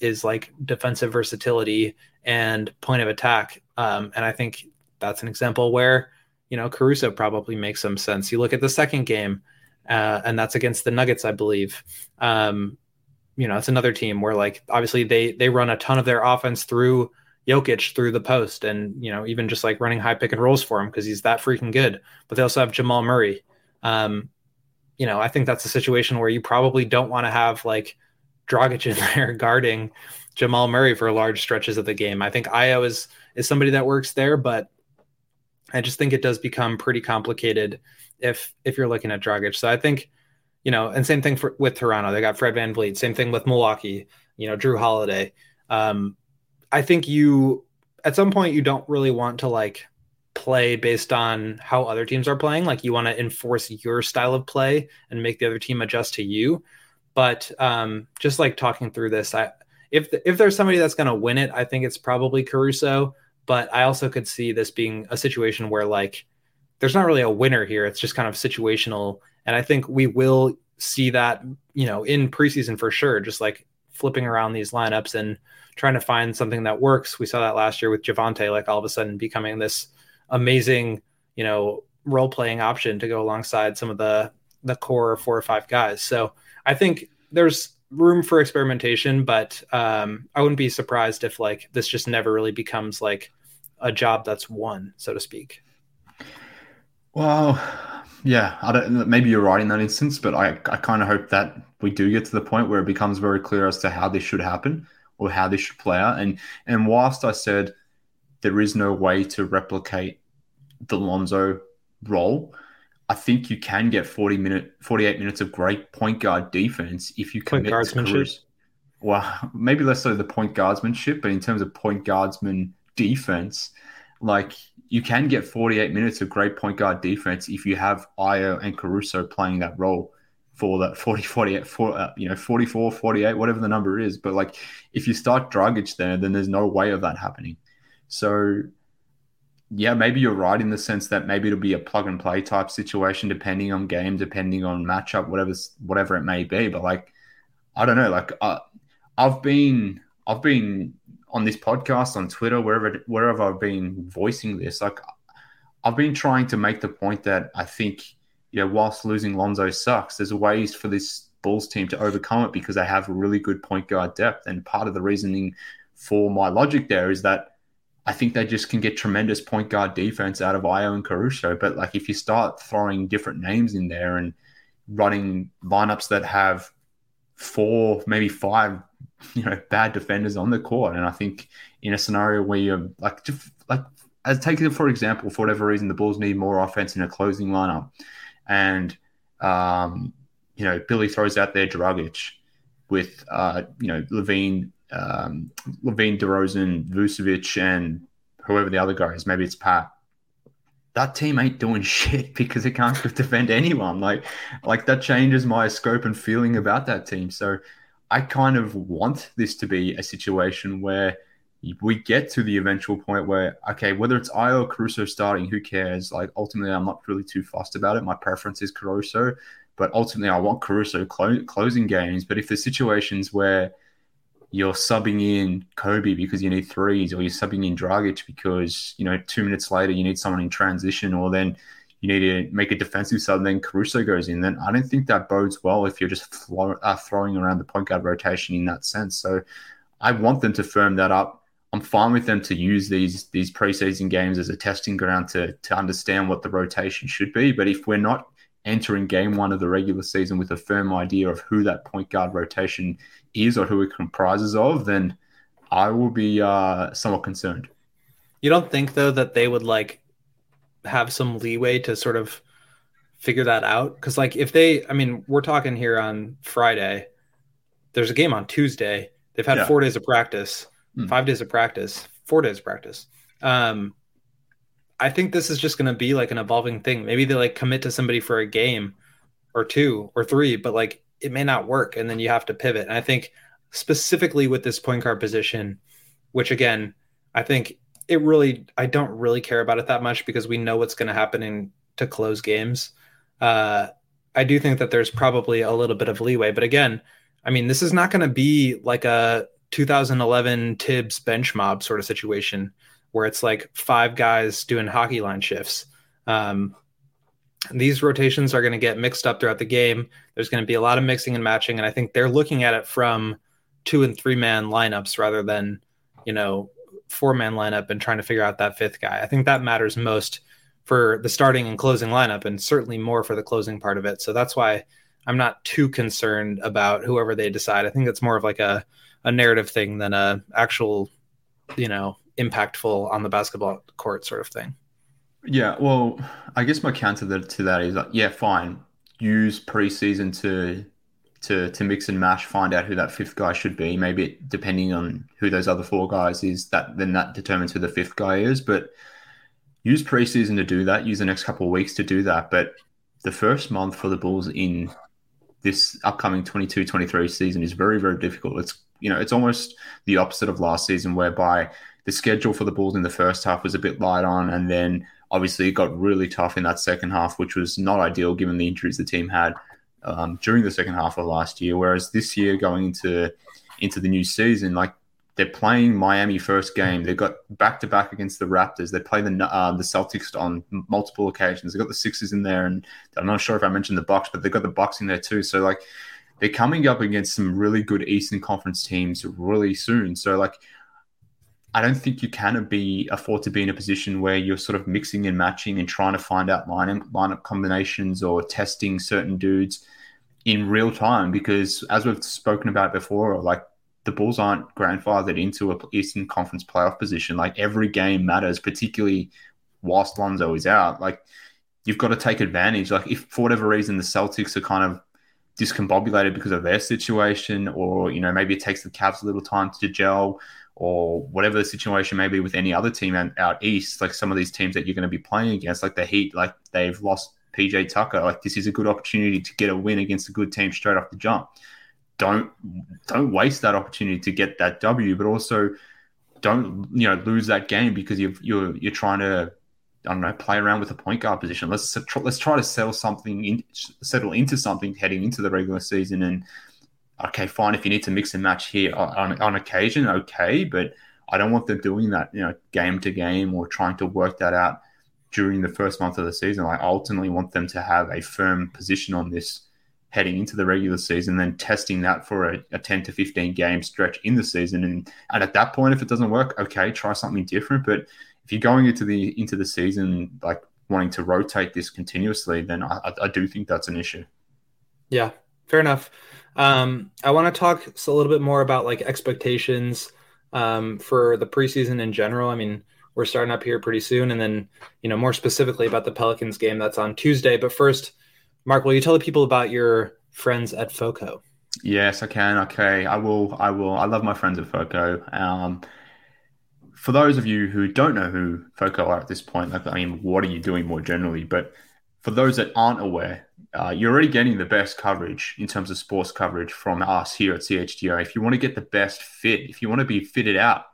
is like defensive versatility and point of attack. Um, and I think that's an example where, you know, Caruso probably makes some sense. You look at the second game, uh, and that's against the Nuggets, I believe. Um, you know, it's another team where like obviously they they run a ton of their offense through Jokic through the post and, you know, even just like running high pick and rolls for him because he's that freaking good. But they also have Jamal Murray. Um, you know, I think that's a situation where you probably don't want to have like Dragic in <laughs> there guarding Jamal Murray for large stretches of the game. I think Ayo is is somebody that works there, but I just think it does become pretty complicated if if you're looking at Dragic. So I think, you know, and same thing for with Toronto. They got Fred Van VanVleet. Same thing with Milwaukee, you know, Jrue Holiday. Um, I think you at some point you don't really want to like play based on how other teams are playing. Like you want to enforce your style of play and make the other team adjust to you. But um, just like talking through this, I if if there's somebody that's going to win it, I think it's probably Caruso. But I also could see this being a situation where like there's not really a winner here. It's just kind of situational, and I think we will see that you know in preseason for sure. Just like flipping around these lineups and trying to find something that works. We saw that last year with Javonte, like all of a sudden becoming this amazing, you know, role playing option to go alongside some of the the core four or five guys. So I think there's room for experimentation, but um, I wouldn't be surprised if like this just never really becomes like a job that's won, so to speak. Well, yeah, I don't. Maybe you're right in that instance, but I I kind of hope that we do get to the point where it becomes very clear as to how this should happen or how this should play out. And and whilst I said there is no way to replicate the Lonzo role, I think you can get 40 minute 48 minutes of great point guard defense if you commit point guardsmanship. Well, <laughs> maybe less so the point guardsmanship, but in terms of point guardsman defense, like you can get 48 minutes of great point guard defense if you have Ayo and Caruso playing that role for that <laughs> 40, 48, for, uh, you know, 44, 48, whatever the number is. But like, if you start Dragic there, then there's no way of that happening. So, yeah, maybe you're right in the sense that maybe it'll be a plug and play type situation, depending on game, depending on matchup, whatever, whatever it may be. But like, I don't know. Like, uh, I've been, I've been on this podcast, on Twitter, wherever, wherever I've been voicing this. Like, I've been trying to make the point that I think you know, whilst losing Lonzo sucks, there's a ways for this Bulls team to overcome it because they have really good point guard depth. And part of the reasoning for my logic there is that I think they just can get tremendous point guard defense out of Ayo and Caruso. But like if you start throwing different names in there and running lineups that have four, maybe five, you know, bad defenders on the court, and I think in a scenario where you're like, just, like as take it for example, for whatever reason, the Bulls need more offense in a closing lineup and um, you know Billy throws out there Dragic with uh, you know LaVine, um, LaVine, DeRozan, Vucevic, and whoever the other guy is. Maybe it's Pat. That team ain't doing <laughs> shit because it can't <laughs> defend anyone. Like, like that changes my scope and feeling about that team. So, I kind of want this to be a situation where we get to the eventual point where, okay, whether it's Ayo or Caruso starting, who cares? Like, ultimately, I'm not really too fussed about it. My preference is Caruso, but ultimately, I want Caruso clo- closing games. But if the situations where you're subbing in Coby because you need threes, or you're subbing in Dragic because, you know, two minutes later you need someone in transition, or then you need to make a defensive sub, then Caruso goes in, then I don't think that bodes well if you're just flo- uh, throwing around the point guard rotation in that sense. So I want them to firm that up. I'm fine with them to use these these preseason games as a testing ground to to understand what the rotation should be. But if we're not entering game one of the regular season with a firm idea of who that point guard rotation is or who it comprises of, then I will be uh, somewhat concerned. You don't think though that they would like have some leeway to sort of figure that out? Because like if they, I mean, we're talking here on Friday. There's a game on Tuesday. They've had yeah. four days of practice mm. five days of practice, four days of practice. Um, I think this is just going to be like an evolving thing. Maybe they like commit to somebody for a game or two or three, but like it may not work. And then you have to pivot. And I think specifically with this point guard position, which again, I think it really, I don't really care about it that much because we know what's going to happen in to close games. Uh, I do think that there's probably a little bit of leeway, but again, I mean, this is not going to be like a 2011 Thibs bench mob sort of situation where it's like five guys doing hockey line shifts. Um, these rotations are going to get mixed up throughout the game. There's going to be a lot of mixing and matching, and I think they're looking at it from two and three man lineups rather than you know four man lineup and trying to figure out that fifth guy. I think that matters most for the starting and closing lineup, and certainly more for the closing part of it. So that's why I'm not too concerned about whoever they decide. I think it's more of like a a narrative thing than a actual, you know, impactful on the basketball court sort of thing. Yeah, well, I guess my counter to that is like, yeah, fine. Use preseason to to to mix and mash, find out who that fifth guy should be. Maybe depending on who those other four guys is, that then that determines who the fifth guy is. But use preseason to do that. Use the next couple of weeks to do that. But the first month for the Bulls in this upcoming 22-23 season is very very difficult. It's you know, it's almost the opposite of last season, whereby the schedule for the Bulls in the first half was a bit light on, and then obviously it got really tough in that second half, which was not ideal given the injuries the team had um, during the second half of last year. Whereas this year, going into into the new season, like they're playing Miami first game. They've got back to back against the Raptors. They play the uh, the Celtics on multiple occasions. They've got the Sixers in there, and I'm not sure if I mentioned the Bucks, but they've got the Bucks in there too. So like they're coming up against some really good Eastern Conference teams really soon. So like I don't think you can be afford to be in a position where you're sort of mixing and matching and trying to find out line lineup combinations or testing certain dudes in real time because as we've spoken about before, like the Bulls aren't grandfathered into a Eastern Conference playoff position. Like every game matters, particularly whilst Lonzo is out. Like you've got to take advantage. Like if for whatever reason the Celtics are kind of discombobulated because of their situation, or you know maybe it takes the Cavs a little time to gel, or whatever the situation may be with any other team out east, like some of these teams that you're going to be playing against, like the Heat, like they've lost PJ Tucker. Like this is a good opportunity to get a win against a good team straight off the jump. Don't don't waste that opportunity to get that W, but also don't you know lose that game because you've, you're you're trying to I don't know, play around with the point guard position. Let's let's try to settle something in, settle into something heading into the regular season. And okay, fine, if you need to mix and match here on, on occasion, okay, but I don't want them doing that, you know, game to game or trying to work that out during the first month of the season. I ultimately want them to have a firm position on this heading into the regular season, then testing that for a, a 10 to 15 game stretch in the season. And, and at that point, if it doesn't work, okay, try something different. But if you're going into the into the season like wanting to rotate this continuously, then I, I do think that's an issue. Yeah, fair enough. Um, I want to talk a little bit more about like expectations um, for the preseason in general. I mean, we're starting up here pretty soon, and then you know more specifically about the Pelicans game that's on Tuesday. But first, Mark, will you tell the people about your friends at FOCO? Yes, I can. Okay, I will. I will. I love my friends at FOCO. Um, for those of you who don't know who FOCO are at this point, like, I mean, what are you doing more generally? But for those that aren't aware, uh, you're already getting the best coverage in terms of sports coverage from us here at CHGO. If you want to get the best fit, if you want to be fitted out,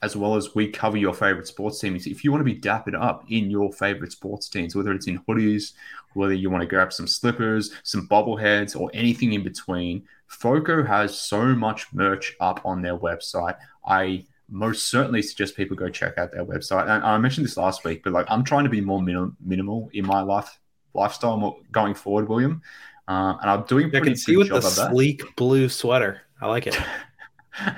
as well as we cover your favorite sports teams, if you want to be dappered up in your favorite sports teams, whether it's in hoodies, whether you want to grab some slippers, some bobbleheads, or anything in between, FOCO has so much merch up on their website. I most certainly suggest people go check out their website. And I mentioned this last week, but like I'm trying to be more minim- minimal in my life lifestyle going forward, William. Uh, and I'm doing. I can see with the sleek blue sweater. I like it. <laughs> well,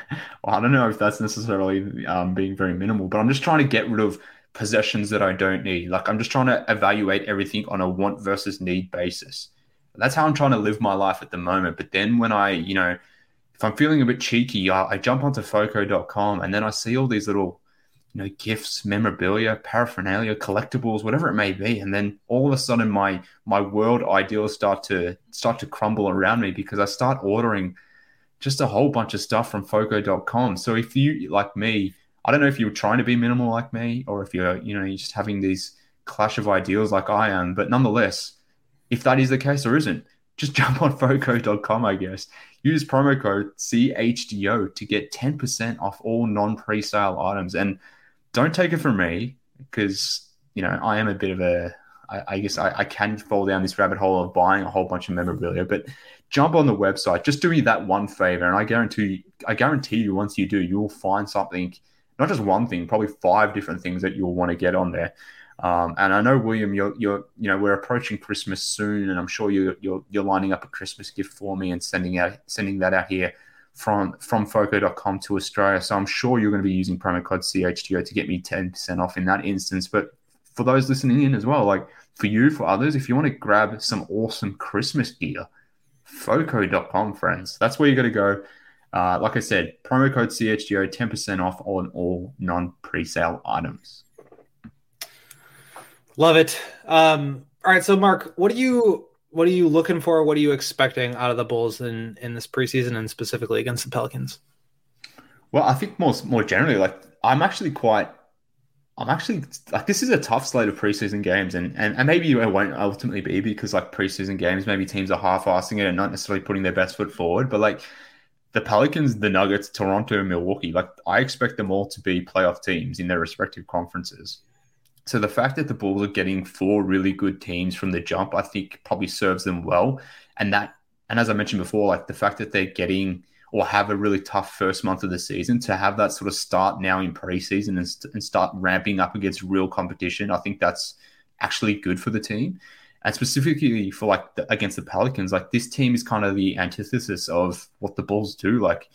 I don't know if that's necessarily um, being very minimal, but I'm just trying to get rid of possessions that I don't need. Like I'm just trying to evaluate everything on a want versus need basis. That's how I'm trying to live my life at the moment. But then when I, you know, if I'm feeling a bit cheeky, I, I jump onto foco.com and then I see all these little, you know, gifts, memorabilia, paraphernalia, collectibles, whatever it may be. And then all of a sudden my my world ideals start to start to crumble around me because I start ordering just a whole bunch of stuff from foco.com. So if you like me, I don't know if you're trying to be minimal like me or if you're, you know, you're just having these clash of ideals like I am, but nonetheless, if that is the case or isn't, just <laughs> jump on foco.com, I guess. Use promo code CHGO to get 10% off all non pre sale items. And don't take it from me because, you know, I am a bit of a, I, I guess I, I can fall down this rabbit hole of buying a whole bunch of memorabilia, but jump on the website. Just do me that one favor. And I guarantee, I guarantee you, once you do, you'll find something, not just one thing, probably five different things that you'll want to get on there. Um, and I know William, you're, you're, you know, we're approaching Christmas soon, and I'm sure you're, you're, you're lining up a Christmas gift for me and sending out, sending that out here from from Foco.com to Australia. So I'm sure you're going to be using promo code CHGO to get me 10% off in that instance. But for those listening in as well, like for you, for others, if you want to grab some awesome Christmas gear, Foco.com, friends, that's where you're going to go. Uh, like I said, promo code CHGO, 10% off on all non pre sale items. Love it. Um, all right, so Mark, what are you what are you looking for? What are you expecting out of the Bulls in in this preseason and specifically against the Pelicans? Well, I think more more generally, like I'm actually quite. I'm actually like this is a tough slate of preseason games, and, and, and maybe it won't ultimately be because like preseason games, maybe teams are half-assing it and not necessarily putting their best foot forward. But like the Pelicans, the Nuggets, Toronto, and Milwaukee, like I expect them all to be playoff teams in their respective conferences. So the fact that the Bulls are getting four really good teams from the jump, I think probably serves them well. And that, and as I mentioned before, like the fact that they're getting or have a really tough first month of the season to have that sort of start now in preseason and, st- and start ramping up against real competition, I think that's actually good for the team. And specifically for like the, against the Pelicans, like this team is kind of the antithesis of what the Bulls do. Like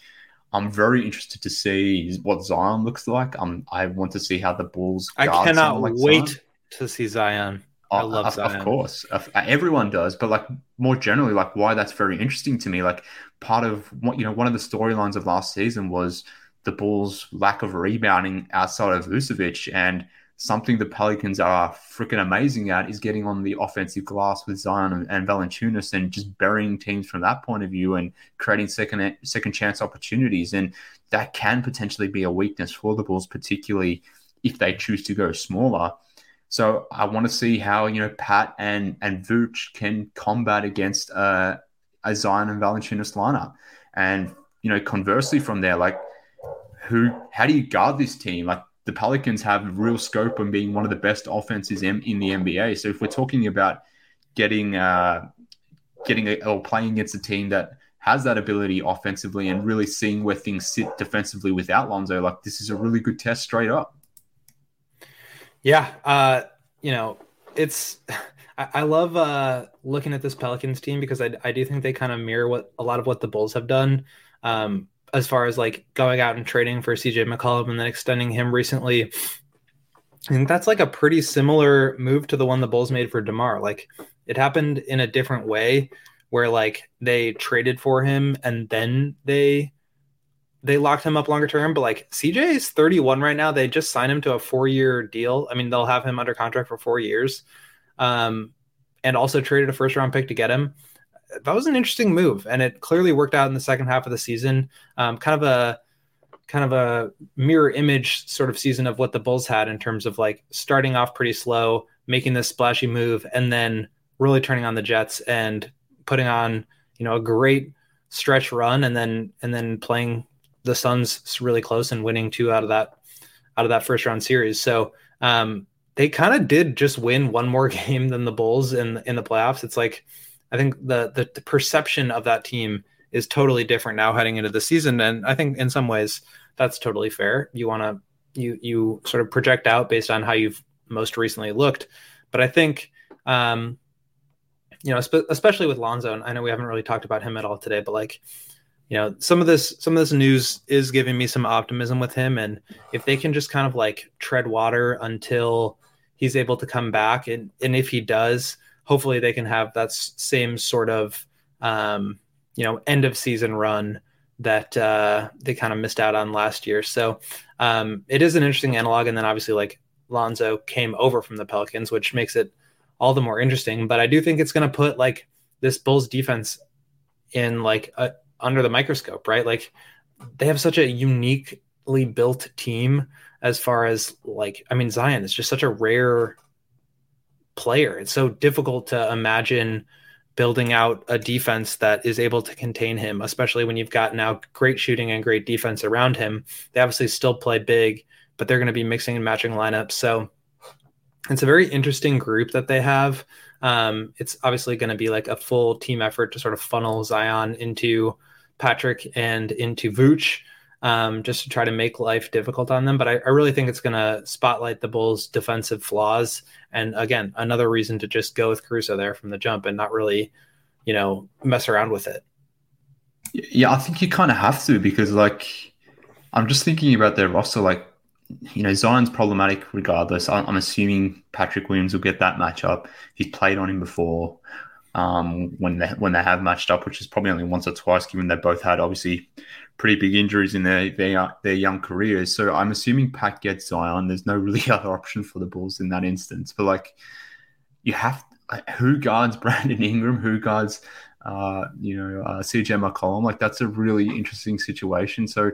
I'm very interested to see what Zion looks like. Um, I want to see how the Bulls. I cannot like wait Zion. to see Zion. I uh, love of, Zion. Of course, everyone does, but like more generally, like why that's very interesting to me. Like part of what you know, one of the storylines of last season was the Bulls' lack of rebounding outside of Vucevic, and something the Pelicans are freaking amazing at is getting on the offensive glass with Zion and, and Valanciunas and just burying teams from that point of view and creating second second chance opportunities. And that can potentially be a weakness for the Bulls, particularly if they choose to go smaller. So I want to see how you know Pat and and Vooch can combat against uh, a Zion and Valanciunas lineup, and you know conversely from there, like who how do you guard this team? Like the Pelicans have real scope on being one of the best offenses in, in the NBA. So if we're talking about getting uh, getting a, or playing against a team that has that ability offensively and really seeing where things sit defensively without Lonzo, like this is a really good test straight up. Yeah, uh, you know, it's <laughs> I, I love uh, looking at this Pelicans team because I, I do think they kind of mirror what a lot of what the Bulls have done. Um, as far as like going out and trading for CJ McCollum and then extending him recently. I think that's like a pretty similar move to the one the Bulls made for DeMar. Like it happened in a different way where like they traded for him and then they they locked him up longer term, but like CJ is 31 right now. They just signed him to a four year deal. I mean, they'll have him under contract for four years. Um, and also traded a first round pick to get him that was an interesting move, and it clearly worked out in the second half of the season. Um, kind of a kind of a mirror image sort of season of what the Bulls had in terms of like starting off pretty slow, making this splashy move, and then really turning on the Jets and putting on you know a great stretch run, and then and then playing the Suns really close and winning two out of that out of that first round series. So um, they kind of did just win one more <laughs> game than the Bulls in in the playoffs. It's like I think the, the, the perception of that team is totally different now heading into the season, and I think in some ways that's totally fair. You want to you you sort of project out based on how you've most recently looked, but I think um, you know, especially with Lonzo, and I know we haven't really talked about him at all today, but like you know, some of this some of this news is giving me some optimism with him, and if they can just kind of like tread water until he's able to come back, and and if he does, hopefully they can have that same sort of um, you know end of season run that uh, they kind of missed out on last year. So um, it is an interesting analog, and then obviously like Lonzo came over from the Pelicans, which makes it all the more interesting. But I do think it's going to put like this Bulls defense in like a, under the microscope, right? Like they have such a uniquely built team as far as like I mean Zion is just such a rare player. It's so difficult to imagine building out a defense that is able to contain him, especially when you've got now great shooting and great defense around him. They obviously still play big, but they're going to be mixing and matching lineups. So it's a very interesting group that they have. Um, it's obviously going to be like a full team effort to sort of funnel Zion into Patrick and into Vooch um, just to try to make life difficult on them. But I, I really think it's going to spotlight the Bulls' defensive flaws. And again, another reason to just go with Caruso there from the jump and not really, you know, mess around with it. Yeah, I think you kind of have to because, like, I'm just thinking about their roster. Like, you know, Zion's problematic regardless. I'm assuming Patrick Williams will get that matchup. He's played on him before um, when they when they have matched up, which is probably only once or twice, given they both had obviously pretty big injuries in their their, their young careers. So I'm assuming Pat gets Zion. There's no <laughs> really other option for the Bulls in that instance. But like, you have like, who guards <laughs> Brandon Ingram? Who guards uh, you know uh, CJ McCollum? Like that's a really interesting situation. So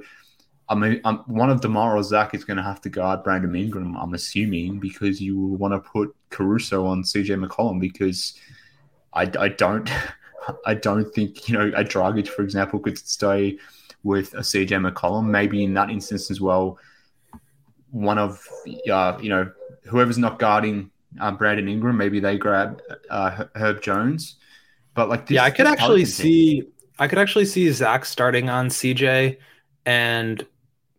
I mean, um, one of Demar or Zach is going to have to guard Brandon Ingram, I'm assuming, because you will want to put Caruso on CJ McCollum because I, I don't <laughs> I don't think you know a Dragic, for example, could stay with a CJ McCollum. Maybe in that instance as well, one of uh, you know whoever's not guarding uh, Brandon Ingram, maybe they grab uh, Herb Jones. But like, this, yeah, I could actually see I could actually see Zach starting on CJ and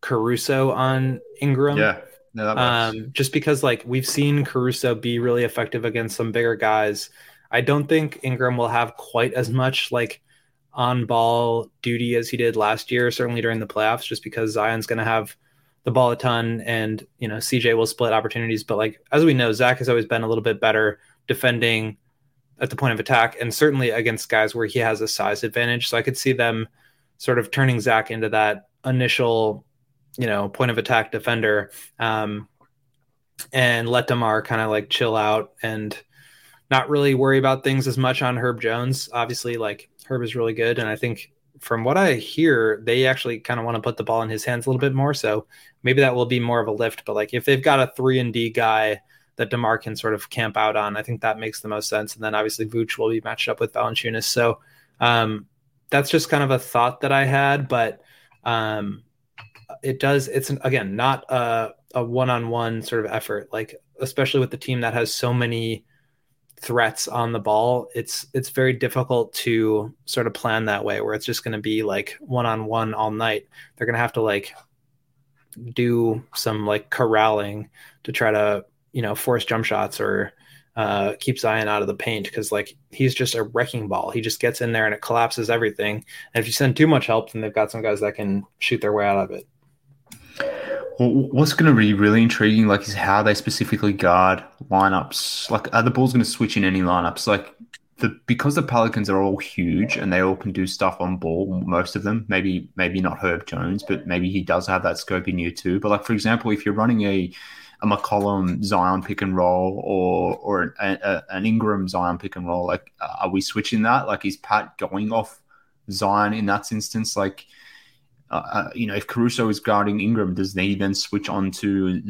Caruso on Ingram. Yeah. No, um, just because like we've seen Caruso be really effective against some bigger guys. I don't think Ingram will have quite as much like on ball duty as he did last year, certainly during the playoffs, just because Zion's going to have the ball a ton and, you know, CJ will split opportunities. But like, as we know, Zach has always been a little bit better defending at the point of attack and certainly against guys where he has a size advantage. So I could see them sort of turning Zach into that initial you know, point of attack defender, um, and let Demar kind of like chill out and not really worry about things as much on Herb Jones. Obviously, like Herb is really good, and I think from what I hear, they actually kind of want to put the ball in his hands a little bit more. So maybe that will be more of a lift. But like if they've got a three and D guy that Demar can sort of camp out on, I think that makes the most sense. And then obviously Vooch will be matched up with Valanciunas. So um, that's just kind of a thought that I had, but um, it does. It's an, again not a, a one-on-one sort of effort. Like especially with the team that has so many threats on the ball, it's it's very difficult to sort of plan that way where it's just going to be like one-on-one all night. They're going to have to like do some like corralling to try to you know force jump shots or uh, keep Zion out of the paint because like he's just a wrecking ball. He just gets in there and it collapses everything. And if you send too much help, then they've got some guys that can shoot their way out of it. What's going to be really intriguing, like, is how they specifically guard lineups. Like, are the Bulls going to switch in any lineups? Like, the because the Pelicans are all huge and they all can do stuff on ball. Most of them, maybe maybe not Herb Jones, but maybe he does have that scope in you too. But like, for example, if you're running a a McCollum Zion pick and roll or or an, a, an Ingram Zion pick and roll, like, are we switching that? Like, is Pat going off Zion in that instance? Like uh, uh, you know, if Caruso is guarding Ingram, does he then switch on to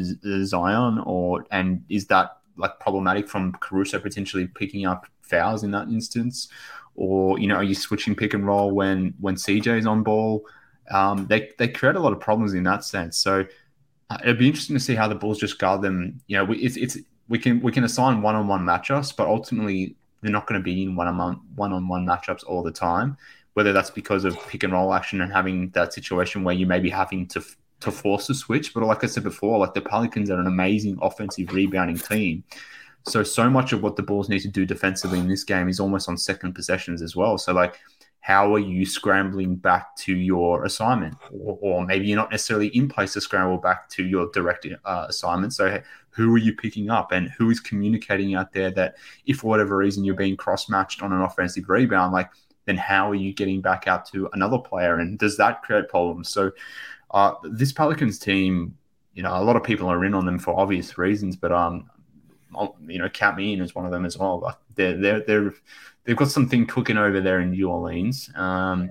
Zion, or and is that like problematic from Caruso potentially picking up fouls in that instance, or you know, are you switching pick and roll when when CJ is on ball? Um, they they create a lot of problems in that sense. So uh, it'd be interesting to see how the Bulls just guard them. You know, it's it's we can we can assign one on one matchups, but ultimately they're not going to be in one on one on one matchups all the time whether that's because of pick and roll action and having that situation where you may be having to to force a switch. But like I said before, like the Pelicans are an amazing offensive rebounding team. So so much of what the Bulls need to do defensively in this game is almost on second possessions as well. So like how are you scrambling back to your assignment? Or, or maybe you're not necessarily in place to scramble back to your direct uh, assignment. So, who are you picking up and who is communicating out there that if for whatever reason you're being cross matched on an offensive rebound, like, then how are you getting back out to another player? And does that create problems? So, uh, this Pelicans team, you know, a lot of people are in on them for obvious reasons, but um, you know, count me in as one of them as well. Like they're they're they're they've got something cooking over there in New Orleans. Um,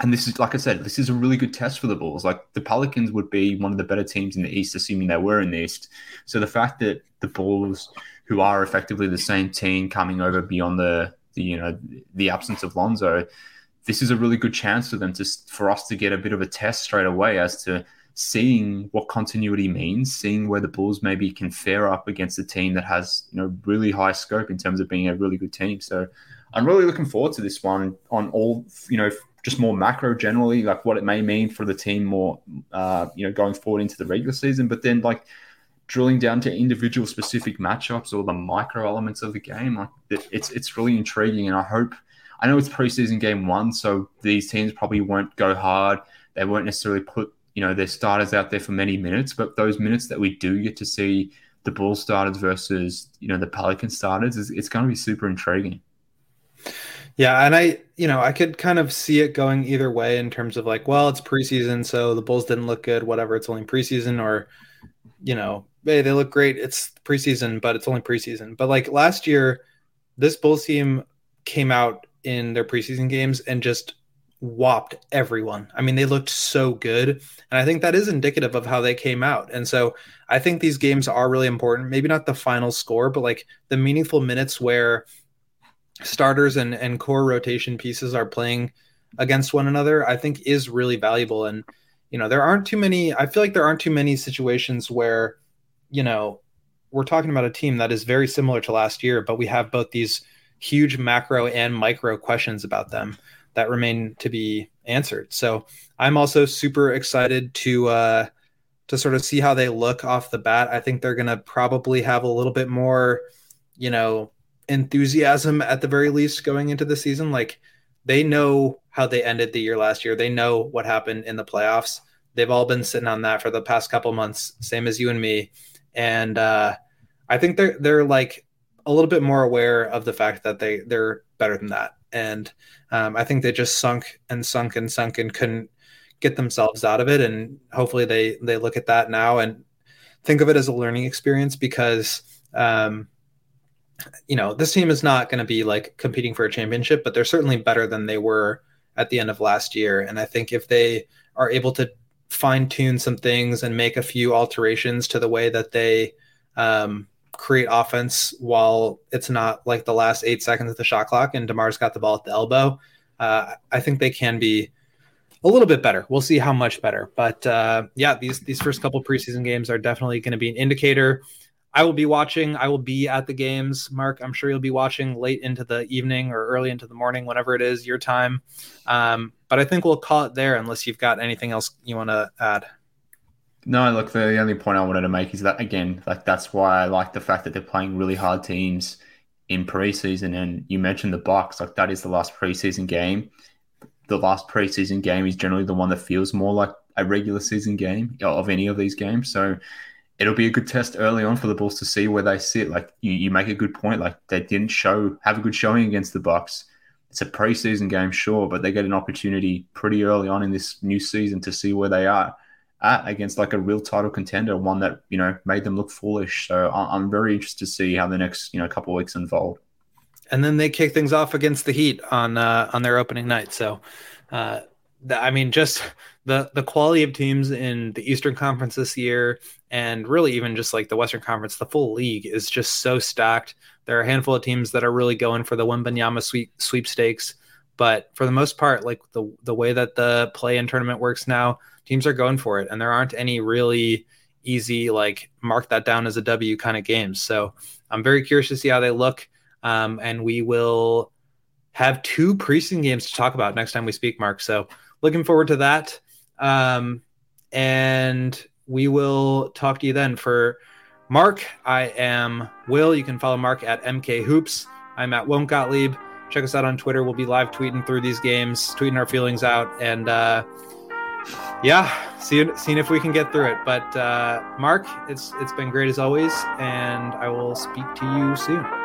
and this is like I said, this is a really good test for the Bulls. Like the Pelicans would be one of the better teams in the East, assuming they were in the East. So the fact that the Bulls, who are effectively the same team, coming over beyond the the you know the absence of Lonzo, this is a really good chance for them to for us to get a bit of a test straight away as to seeing what continuity means, seeing where the Bulls maybe can fare up against a team that has you know really high scope in terms of being a really good team. So I'm really looking forward to this one on all you know just more macro generally, like what it may mean for the team more uh, you know going forward into the regular season, but then like drilling down to individual specific matchups or the micro elements of the game, like it's it's really intriguing, and I hope. I know it's preseason game one, so these teams probably won't go hard. They won't necessarily put you know their starters out there for many minutes, but those minutes that we do get to see the Bull starters versus you know the Pelican starters, it's going to be super intriguing. Yeah, and I you know I could kind of see it going either way in terms of like, well, it's preseason, so the Bulls didn't look good, whatever. It's only preseason, or you know, hey, they look great. It's preseason, but it's only preseason. But like last year, this Bulls team came out in their preseason games and just whopped everyone. I mean, they looked so good. And I think that is indicative of how they came out. And so I think these games are really important. Maybe not the final score, but like the meaningful minutes where starters and, and core rotation pieces are playing against one another, I think is really valuable. And, you know, there aren't too many, I feel like there aren't too many situations where, you know, we're talking about a team that is very similar to last year, but we have both these huge macro and micro questions about them that remain to be answered. So I'm also super excited to uh, to sort of see how they look off the bat. I think they're going to probably have a little bit more, you know, enthusiasm at the very least going into the season. Like they know how they ended the year last year. They know what happened in the playoffs. They've all been sitting on that for the past couple months, same as you and me. And uh, I think they're they're like a little bit more aware of the fact that they they're better than that and um, I think they just sunk and sunk and sunk and couldn't get themselves out of it. And hopefully they they look at that now and think of it as a learning experience because um, you know this team is not going to be like competing for a championship, but they're certainly better than they were at the end of last year. And I think if they are able to fine tune some things and make a few alterations to the way that they um, create offense while it's not like the last eight seconds of the shot clock and DeMar's got the ball at the elbow. Uh, I think they can be a little bit better. We'll see how much better. But uh, yeah, these these first couple preseason games are definitely going to be an indicator. I will be watching. I will be at the games. Mark, I'm sure you'll be watching late into the evening or early into the morning, whenever it is your time. Um, but I think we'll call it there unless you've got anything else you want to add. No, look, the only point I wanted to make is that again, like that's why I like the fact that they're playing really hard teams in preseason. And you mentioned the Bucks, like that is the last preseason game. The last preseason game is generally the one that feels more like a regular season game of any of these games. So it'll be a good test early on for the Bulls to see where they sit. Like you, you make a good point. Like they didn't show have a good showing against the Bucks. It's a preseason game, sure, but they get an opportunity pretty early on in this new season to see where they are at against like a real title contender, one that you know made them look foolish. So I'm very interested to see how the next you know couple weeks unfold. And then they kick things off against the Heat on uh, on their opening night. So, uh, I mean, just the the quality of teams in the Eastern Conference this year, and really even just like the Western Conference, the full league is just so stacked. There are a handful of teams that are really going for the Wembanyama sweep, sweepstakes, but for the most part, like the the way that the play in tournament works now, teams are going for it, and there aren't any really easy like mark that down as a W kind of games. So I'm very curious to see how they look, um, and we will have two preseason games to talk about next time we speak, Mark. So looking forward to that, um, and we will talk to you then. For Mark, I am Will. You can follow Mark at MK Hoops. I'm at Won't Gottlieb. check us out on Twitter. We'll be live tweeting through these games, tweeting our feelings out, and uh, yeah, seeing seeing if we can get through it. But uh, Mark, it's it's been great as always, and I will speak to you soon.